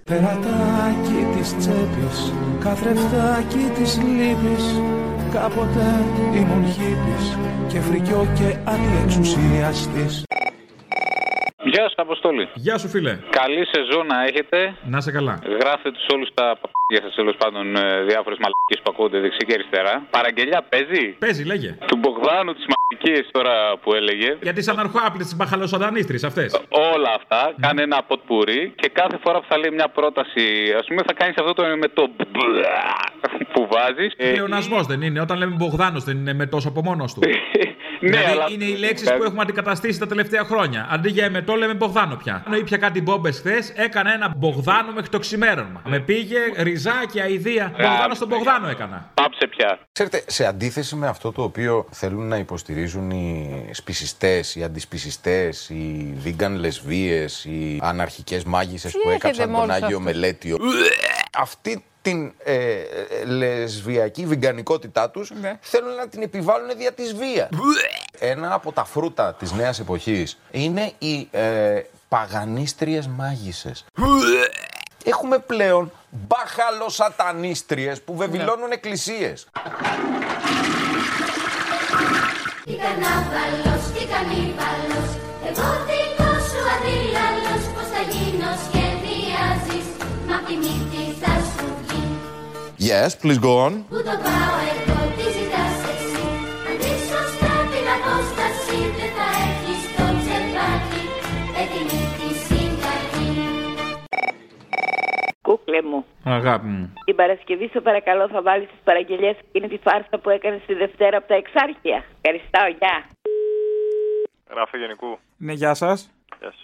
Περατάκι της τσέπης, καθρεφτάκι της λύπης Κάποτε ήμουν χίπης και φρικιό και αντιεξουσιαστής Γεια σας, Αποστόλη. Γεια σου, φίλε. Καλή σεζόν να έχετε. Να σε καλά. Γράφετε τους όλους τα παπαγιά σας τέλος πάντων διάφορες μαλακίες που ακούγονται δεξί και αριστερά. Παραγγελιά παίζει. Παίζει, λέγε. Του Μπογδάνου τις μαλακίες τώρα που έλεγε. Για τι αναρχοάπλε, τι μπαχαλοσαντανίστρε αυτές. Όλα αυτά. Κάνε ένα ποτπουρί και κάθε φορά που θα λέει μια πρόταση, ας πούμε, θα κάνεις αυτό το με το που βάζεις. Πλεονασμός δεν είναι. Όταν λέμε Μπογδάνος δεν είναι με τόσο από μόνος του. Ναι, δηλαδή αλλά- είναι οι λέξεις που έχουμε αντικαταστήσει τα τελευταία χρόνια. Αντί για εμετό λέμε Μπογδάνο πια. Ενώ ήπια κάτι μπόμπες χθες, έκανα ένα Μπογδάνο μέχρι το ξημέρωμα. Με πήγε ριζάκι, αηδία. Μπογδάνο στον Μπογδάνο έκανα. Πάψε πια. Ξέρετε, σε αντίθεση με αυτό το οποίο θέλουν να υποστηρίζουν οι σπισιστές, οι αντισπισιστές, οι vegan λεσβείες, οι αναρχικές μάγισσες Τι που έχετε έκαψαν με τον όλους Άγιο αυτούς; Μελέτιο. Αυτή την ε, ε, λεσβιακή βιγκανικότητά τους θέλουν να την επιβάλλουν δια της βίας. Ένα από τα φρούτα της νέας εποχής είναι οι ε, παγανίστριες μάγισσες. Έχουμε πλέον μπαχαλοσατανίστριες που βεβηλώνουν εκκλησίες. Τι καρνάβαλος, τι κανίβαλος Εγώ δικός σου αντίλαλος Πώς θα γίνω σχεδιάζεις Μα απ' τη Yes, please go on. Πού το πάω εγώ, τι ζητάς εσύ; Αντί σωστά την απόσταση Δεν θα έχεις το τσεπάκι Έτοιμη τη συνταγή Κούκλε μου. Αγάπη μου. Την Παρασκευή σε παρακαλώ θα βάλεις τις παραγγελίες εκείνη τη φάρσα που έκανες τη Δευτέρα από τα Εξάρχεια. Ευχαριστώ, γεια. Γράφει Γενικού. Ναι, γεια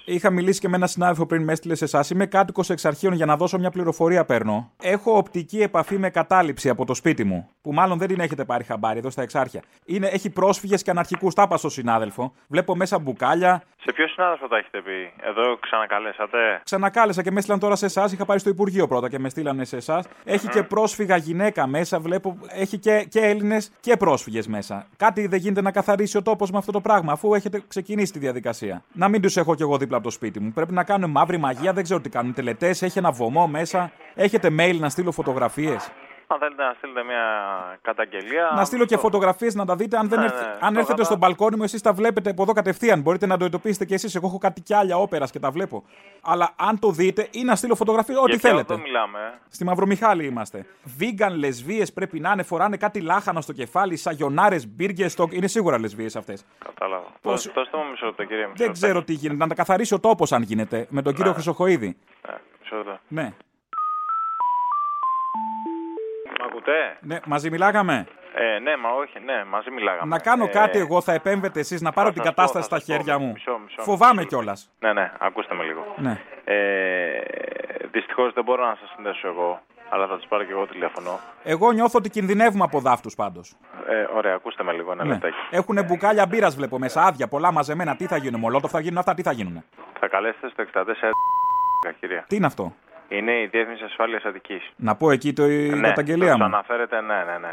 σα. Είχα μιλήσει και με έναν συνάδελφο πριν με έστειλες σε εσάς. Είμαι κάτοικος εξαρχείων για να δώσω μια πληροφορία παίρνω. Έχω οπτική επαφή με κατάληψη από το σπίτι μου. Που μάλλον δεν την έχετε πάρει χαμπάρι εδώ στα εξάρχεια. Είναι, έχει πρόσφυγες και αναρχικούς. Τα είπα στο συνάδελφο. Βλέπω μέσα μπουκάλια. Σε ποιο συνάδελφο τα έχετε πει, Εδώ ξανακαλέσατε; Ξανακάλεσα και με έστειλαν τώρα σε εσάς. Είχα πάρει στο Υπουργείο πρώτα και με στείλανε σε εσάς. Έχει και πρόσφυγα γυναίκα μέσα. Βλέπω. Έχει και, και Έλληνες και πρόσφυγες μέσα. Κάτι δεν γίνεται να καθαρίσει ο τόπος με αυτό το πράγμα, αφού έχετε ξεκινήσει τη διαδικασία. Να μην τους έχω κι εγώ εγώ δίπλα από το σπίτι μου. Πρέπει να κάνουν μαύρη μαγεία, δεν ξέρω τι κάνουν. Τελετές, έχει ένα βωμό μέσα. Έχετε mail να στείλω φωτογραφίες. Αν θέλετε να στείλετε μια καταγγελία. Να στείλω και φωτογραφίες να τα δείτε. Αν, δεν Ναι, έρθ- ναι, αν το έρθετε κατά- στο μπαλκόνι μου, εσείς τα βλέπετε από εδώ κατευθείαν. Μπορείτε να το εντοπίσετε κι εσείς. Εγώ έχω κάτι κι άλλα όπερα και τα βλέπω. Αλλά αν το δείτε ή να στείλω φωτογραφίε, ό,τι Για ποιο θέλετε. αυτό μιλάμε; ε; Στη Μαυρομιχάλη είμαστε. Vegan λεσβείε πρέπει να είναι, φοράνε κάτι λάχανο στο κεφάλι, σαγιονάρες, μπύργκε στο. Είναι σίγουρα λεσβείε αυτές. Κατάλαβα. Πώς- Πώς... Δώστε μου μισό λεπτό, κύριε. Μισό Δεν λεπτό. ξέρω τι γίνεται. Να τα καθαρίσει ο τόπος αν γίνεται. Με τον κύριο Ναι. Χρυσοχοίδη. Ναι, ακούτε; ναι. Μαζί μιλάγαμε; Ε, ναι, μα όχι, ναι, μαζί μιλάγαμε. Να κάνω Ε, κάτι εγώ, θα επέμβετε εσείς, να πάρω θα την σας πω, κατάσταση θα στα σας πω. χέρια μου. Μισό, μισό, Φοβάμαι κιόλας. Ναι, ναι, ακούστε με λίγο. Ναι. Ε, Δυστυχώς δεν μπορώ να σας συνδέσω εγώ, αλλά θα του πάρω και εγώ τηλέφωνο. Εγώ νιώθω ότι κινδυνεύουμε από δάφτους πάντως. Ε, ωραία, ακούστε με λίγο ένα Ναι. λεπτάκι. Έχουν μπουκάλια μπύρας, βλέπω μέσα άδεια, πολλά μαζεμένα. Τι θα γίνουν, Μολότοφ θα γίνουν αυτά, τι θα γίνουν. Θα καλέσετε στο 64 κυρία. Τι είναι αυτό; Είναι η Διεύθυνση Ασφάλειας Αττική. Να πω εκεί το, η ναι, καταγγελία το μου. αναφέρετε, ναι, ναι, ναι.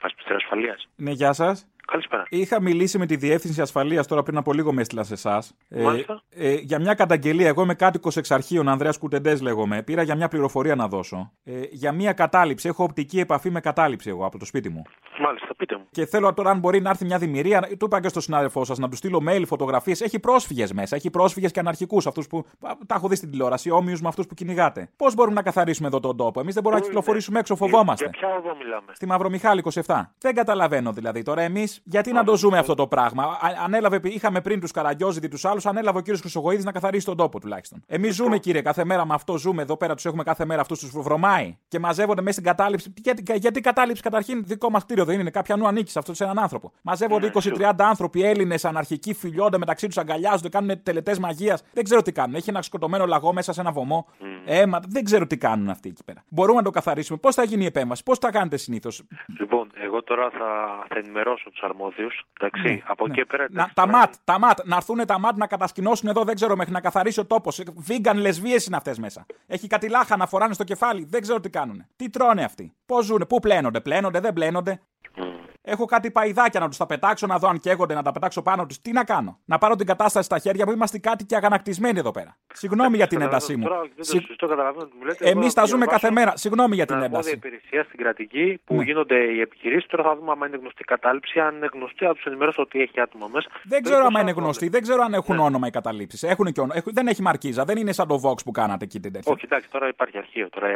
Ασπιστέρα ασφαλείας. Ναι, γεια σας. Καλησπέρα. Είχα μιλήσει με τη Διεύθυνση Ασφαλείας τώρα πριν από λίγο με έστειλα σε εσάς. Μάλιστα. ε, για μια καταγγελία. Εγώ είμαι κάτοικος εξ αρχείων, Ανδρέας Κουτεντές λέγομαι. Πήρα για μια πληροφορία να δώσω. Ε, για μια κατάληψη. Έχω οπτική επαφή με κατάληψη εγώ από το σπίτι μου. Μάλιστα, πείτε μου. Και θέλω τώρα, αν μπορεί να έρθει μια δημιουργία, του είπα και στον συνάδελφό σας να του στείλω mail, φωτογραφίες. Έχει πρόσφυγες μέσα. Έχει πρόσφυγες και αναρχικούς. Αυτούς που. α, Τα έχω δει στην τηλεόραση, όμοιους με αυτούς που κυνηγάτε. Πώς μπορούμε να καθαρίσουμε εδώ τον τόπο; Εμείς δεν μπορούμε να κυκλοφορήσουμε έξω, φοβόμαστε. Για ποια οδό μιλάμε; Στη Μαυρομιχάλη 27. Δεν καταλαβαίνω δηλαδή τώρα εμείς γιατί να το ζούμε αυτό το πράγμα; Α- Ανέλαβε, είχαμε πριν τους Καραγκιόζητη τους άλλους, ανέλαβε ο κύριος Χρυσογοίδη να καθαρίσει τον τόπο τουλάχιστον. Εμείς ζούμε κύριε, κάθε μέρα με αυτό ζούμε. Εδώ πέρα τους έχουμε κάθε μέρα αυτούς τους βρωμάει και μαζεύονται μέσα στην κατάληψη. Γιατί, γιατί κατάληψη καταρχήν δικό μας κτίριο δεν είναι. Κάποια νου ανήκεις σε αυτό σε έναν άνθρωπο. Μαζεύονται 20-30 άνθρωποι Έλληνες αναρχικοί, φιλιώνται μεταξύ τους, αγκαλιάζονται, κάνουν τελετές μαγείας. Δεν ξέρω τι κάνουν. Έχει ένα σκοτωμένο λαγό μέσα σε ένα βωμό. Αίμα. Δεν ξέρω τι κάνουν αυτοί εκεί πέρα. Μπορούμε να το καθαρίσουμε. Πώς θα γίνει η επέμβαση, πώς θα κάνετε συνήθως; Λοιπόν, εγώ τώρα θα, θα ενημερώσω τους αρμόδιους. Εντάξει, από εκεί και πέρα. Να, τα ματ, τα ματ, να έρθουν τα ματ να κατασκηνώσουν εδώ, δεν ξέρω, μέχρι να καθαρίσει ο τόπος. Vegan λεσβείε είναι αυτές μέσα. Έχει κάτι λάχα να φοράνε στο κεφάλι, δεν ξέρω τι κάνουν. Τι τρώνε αυτοί; Πώς ζουν, πού πλένονται, πλένονται, δεν πλένονται; Έχω κάτι παϊδάκια να τους τα πετάξω, να δω αν καίγονται, να τα πετάξω πάνω τους. Τι να κάνω; Να πάρω την κατάσταση στα χέρια μου, είμαστε κάτι και αγανακτισμένοι εδώ πέρα. Συγγνώμη για την έντασή μου. Τώρα, δεν το συζητώ, καταλαβαίνω τι μου λέτε. Εμείς Εγώ τα θα ζούμε διαβάσω κάθε μέρα. Συγγνώμη για την την αρμόδια ένταση. υπηρεσία στην κρατική που Ναι. γίνονται οι επιχειρήσεις. Τώρα θα δούμε αν είναι γνωστή η κατάληψη. Αν είναι γνωστή, θα τους ενημερώσω ότι έχει άτομα μέσα. Δεν ξέρω αν είναι γνωστοί, δεν ξέρω αν έχουν όνομα οι καταλήψεις. Έχουν και όνομα. Έχουν- Δεν έχει μαρκίζα, δεν είναι σαν το Vox που κάνατε εκεί την τέτοια. Όχι, εντάξει, τώρα υπάρχει αρχείο. Τώρα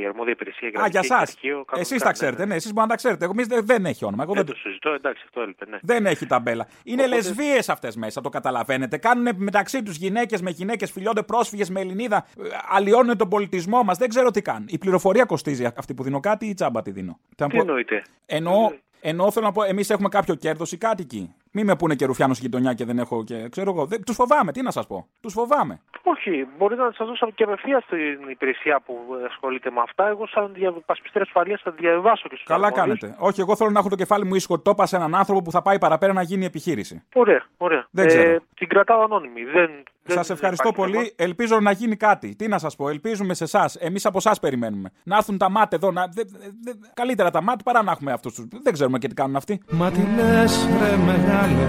η αρμόδια υπηρεσία η Α, για κρατική εσά. έχει αρχείο, κανονικά, Εσείς τα ναι, ξέρετε, ναι. ναι, εσείς μπορεί να τα ξέρετε. Εμείς δεν, δεν έχει όνομα. Εγώ Δεν δεν, το συζητώ, εντάξει, αυτό έλειπε, ναι. δεν έχει ταμπέλα. Είναι Οπότε- λεσβείε αυτές μέσα, το καταλαβαίνετε. Κάνουν μεταξύ τους γυναίκες με γυναίκες, φιλιώνται πρόσφυγες με Ελληνίδα, ε, αλλοιώνουν τον πολιτισμό μας. Δεν ξέρω τι κάνουν. Η πληροφορία κοστίζει αυτή που δίνω κάτι ή τσάμπα τη δίνω. Θα Τι πω- εννοείται; Εννοώ, εννοώ θέλω να πω, εμείς έχουμε κάποιο κέρδος οι κάτοικοι. Μη με πούνε και ρουφιάνος στη γειτονιά και δεν έχω και. ξέρω εγώ. Τους φοβάμαι, τι να σας πω. Τους φοβάμαι. Όχι, μπορείτε να σας δώσω και απευθεία στην υπηρεσία που ασχολείται με αυτά. Εγώ, σαν διαπασπιστή ασφαλείας, θα διαβάσω και στους Καλά κάνετε. Όχι, εγώ θέλω να έχω το κεφάλι μου ήσυχο. Το είπα σε έναν άνθρωπο που θα πάει παραπέρα να γίνει επιχείρηση. Ωραία, ωραία. Δεν ξέρω. την κρατάω ανώνυμη. Δεν, δεν Σας ευχαριστώ υπάρχει πολύ. Ελπίζω να γίνει κάτι. Τι να σας πω, ελπίζουμε σε εσάς. Εμείς από εσάς περιμένουμε. Να έρθουν τα μάτ εδώ. Να... δε- δε- καλύτερα τα μάτ παρά να έχουμε αυτούς τους. Δεν ξέρουμε και τι κάνουν αυτοί. Μα τι λες ρε μεγάλε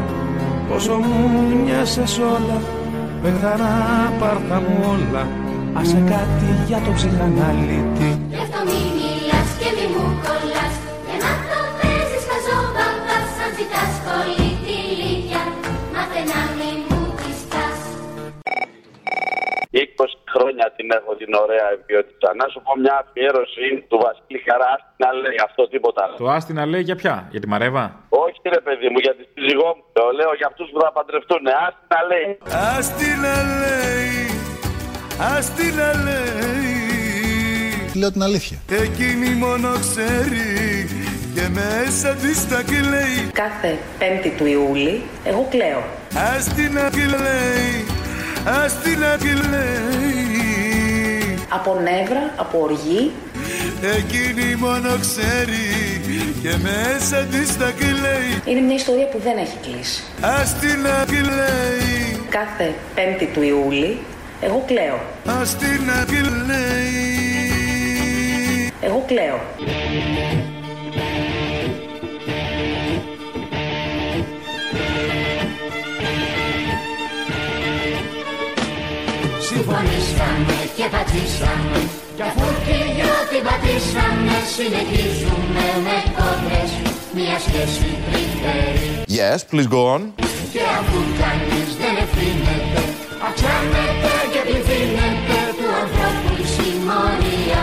Πόσο μου μοιάσες όλα Πεθανά πάρτα μου όλα Άσε κάτι για το ψυχαναλίτη Γι' χρόνια την έχω την ωραία ποιότητα. Να σου πω μια αφιέρωση του Βασίλη Χαρά να λέει αυτό τίποτα. άλλο. Το άστινα λέει για ποια, για τη Μαρέβα; Όχι ρε παιδί μου, για τη σύζυγό μου. Το λέω για αυτούς που θα παντρευτούν. Άστι να λέει. Άστι να λέει, άστι να λέει Λέω την αλήθεια. Εκείνη μόνο ξέρει και μέσα της τα κλαίει Κάθε 5η του Ιούλη εγώ κλαίω. Άστι να κλαίει, άστι να κλαίει Από νεύρα, από οργή, Εκείνη μόνο ξέρει και μέσα της τα κλαίει είναι μια ιστορία που δεν έχει κλείσει. Άστι να κλαίει, Κάθε 5η του Ιούλη εγώ κλαίω. άστι να κλαίει Εγώ κλαίω. Συμφωνήσαμε και πατήσαμε. Κι αφού και την πατήσαμε Συνεχίζουμε με κόντρες Μια σχέση τρυφερή. Yes, please go on. Και αφού κανείς δεν ευθύνεται Αυξάνεται και πληθύνεται Του ανθρώπου η συμμορία.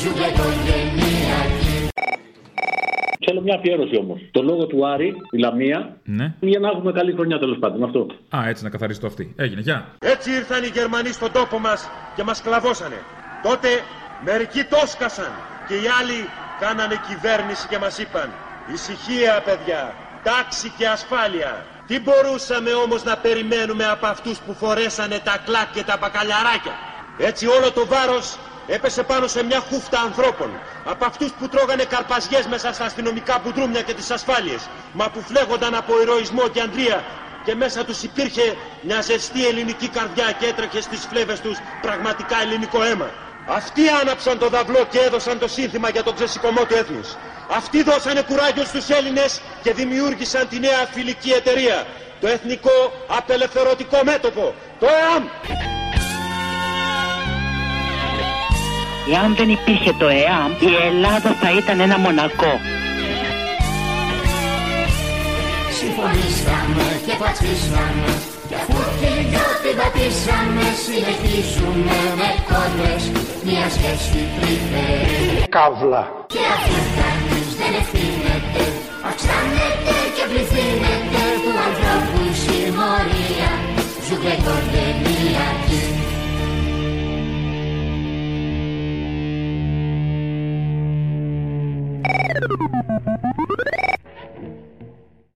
Ζούμε οικογενειακή Θέλω μια αφιέρωση όμως. Το λόγο του Άρη, η Λαμία, Ναι. για να έχουμε καλή χρονιά τέλος πάντων. Αυτό. Α, έτσι να καθαρίσει το αυτή. Έγινε, γεια. Έτσι ήρθαν οι Γερμανοί στον τόπο μας και μας κλαβώσανε. Τότε μερικοί το σκασαν και οι άλλοι κάνανε κυβέρνηση και μας είπαν «Ησυχία παιδιά, τάξη και ασφάλεια». Τι μπορούσαμε όμως να περιμένουμε από αυτούς που φορέσανε τα κλάκ και τα μπακαλιαράκια. Έτσι όλο το βάρος έπεσε πάνω σε μια χούφτα ανθρώπων. Από αυτούς που τρώγανε καρπαζιές μέσα στα αστυνομικά μπουντρούμια και τις ασφάλειες. Μα που φλέγονταν από ηρωισμό και αντρία και μέσα τους υπήρχε μια ζεστή ελληνική καρδιά και έτρεχε στις φλέβες τους πραγματικά ελληνικό αίμα. Αυτοί άναψαν το δαυλό και έδωσαν το σύνθημα για τον ξεσηκωμό του έθνους. Αυτοί δώσανε κουράγιο στους Έλληνες και δημιούργησαν τη νέα φιλική εταιρεία. Το Εθνικό Απελευθερωτικό Μέτωπο. Το ΕΑΜ. Εάν δεν υπήρχε το ΕΑΜ, η Ελλάδα θα ήταν ένα μονακό. Συμφωνήσαμε και πατήσαμε Κι αφού και την πατήσαμε Συνεχίζουμε με κόντρες Μια σχέση τρυφερή Καύλα. Και αφού κανείς δεν ευθύνεται Αυξάνεται και πληθύνεται Του ανθρώπου η συμμορία Ζούμε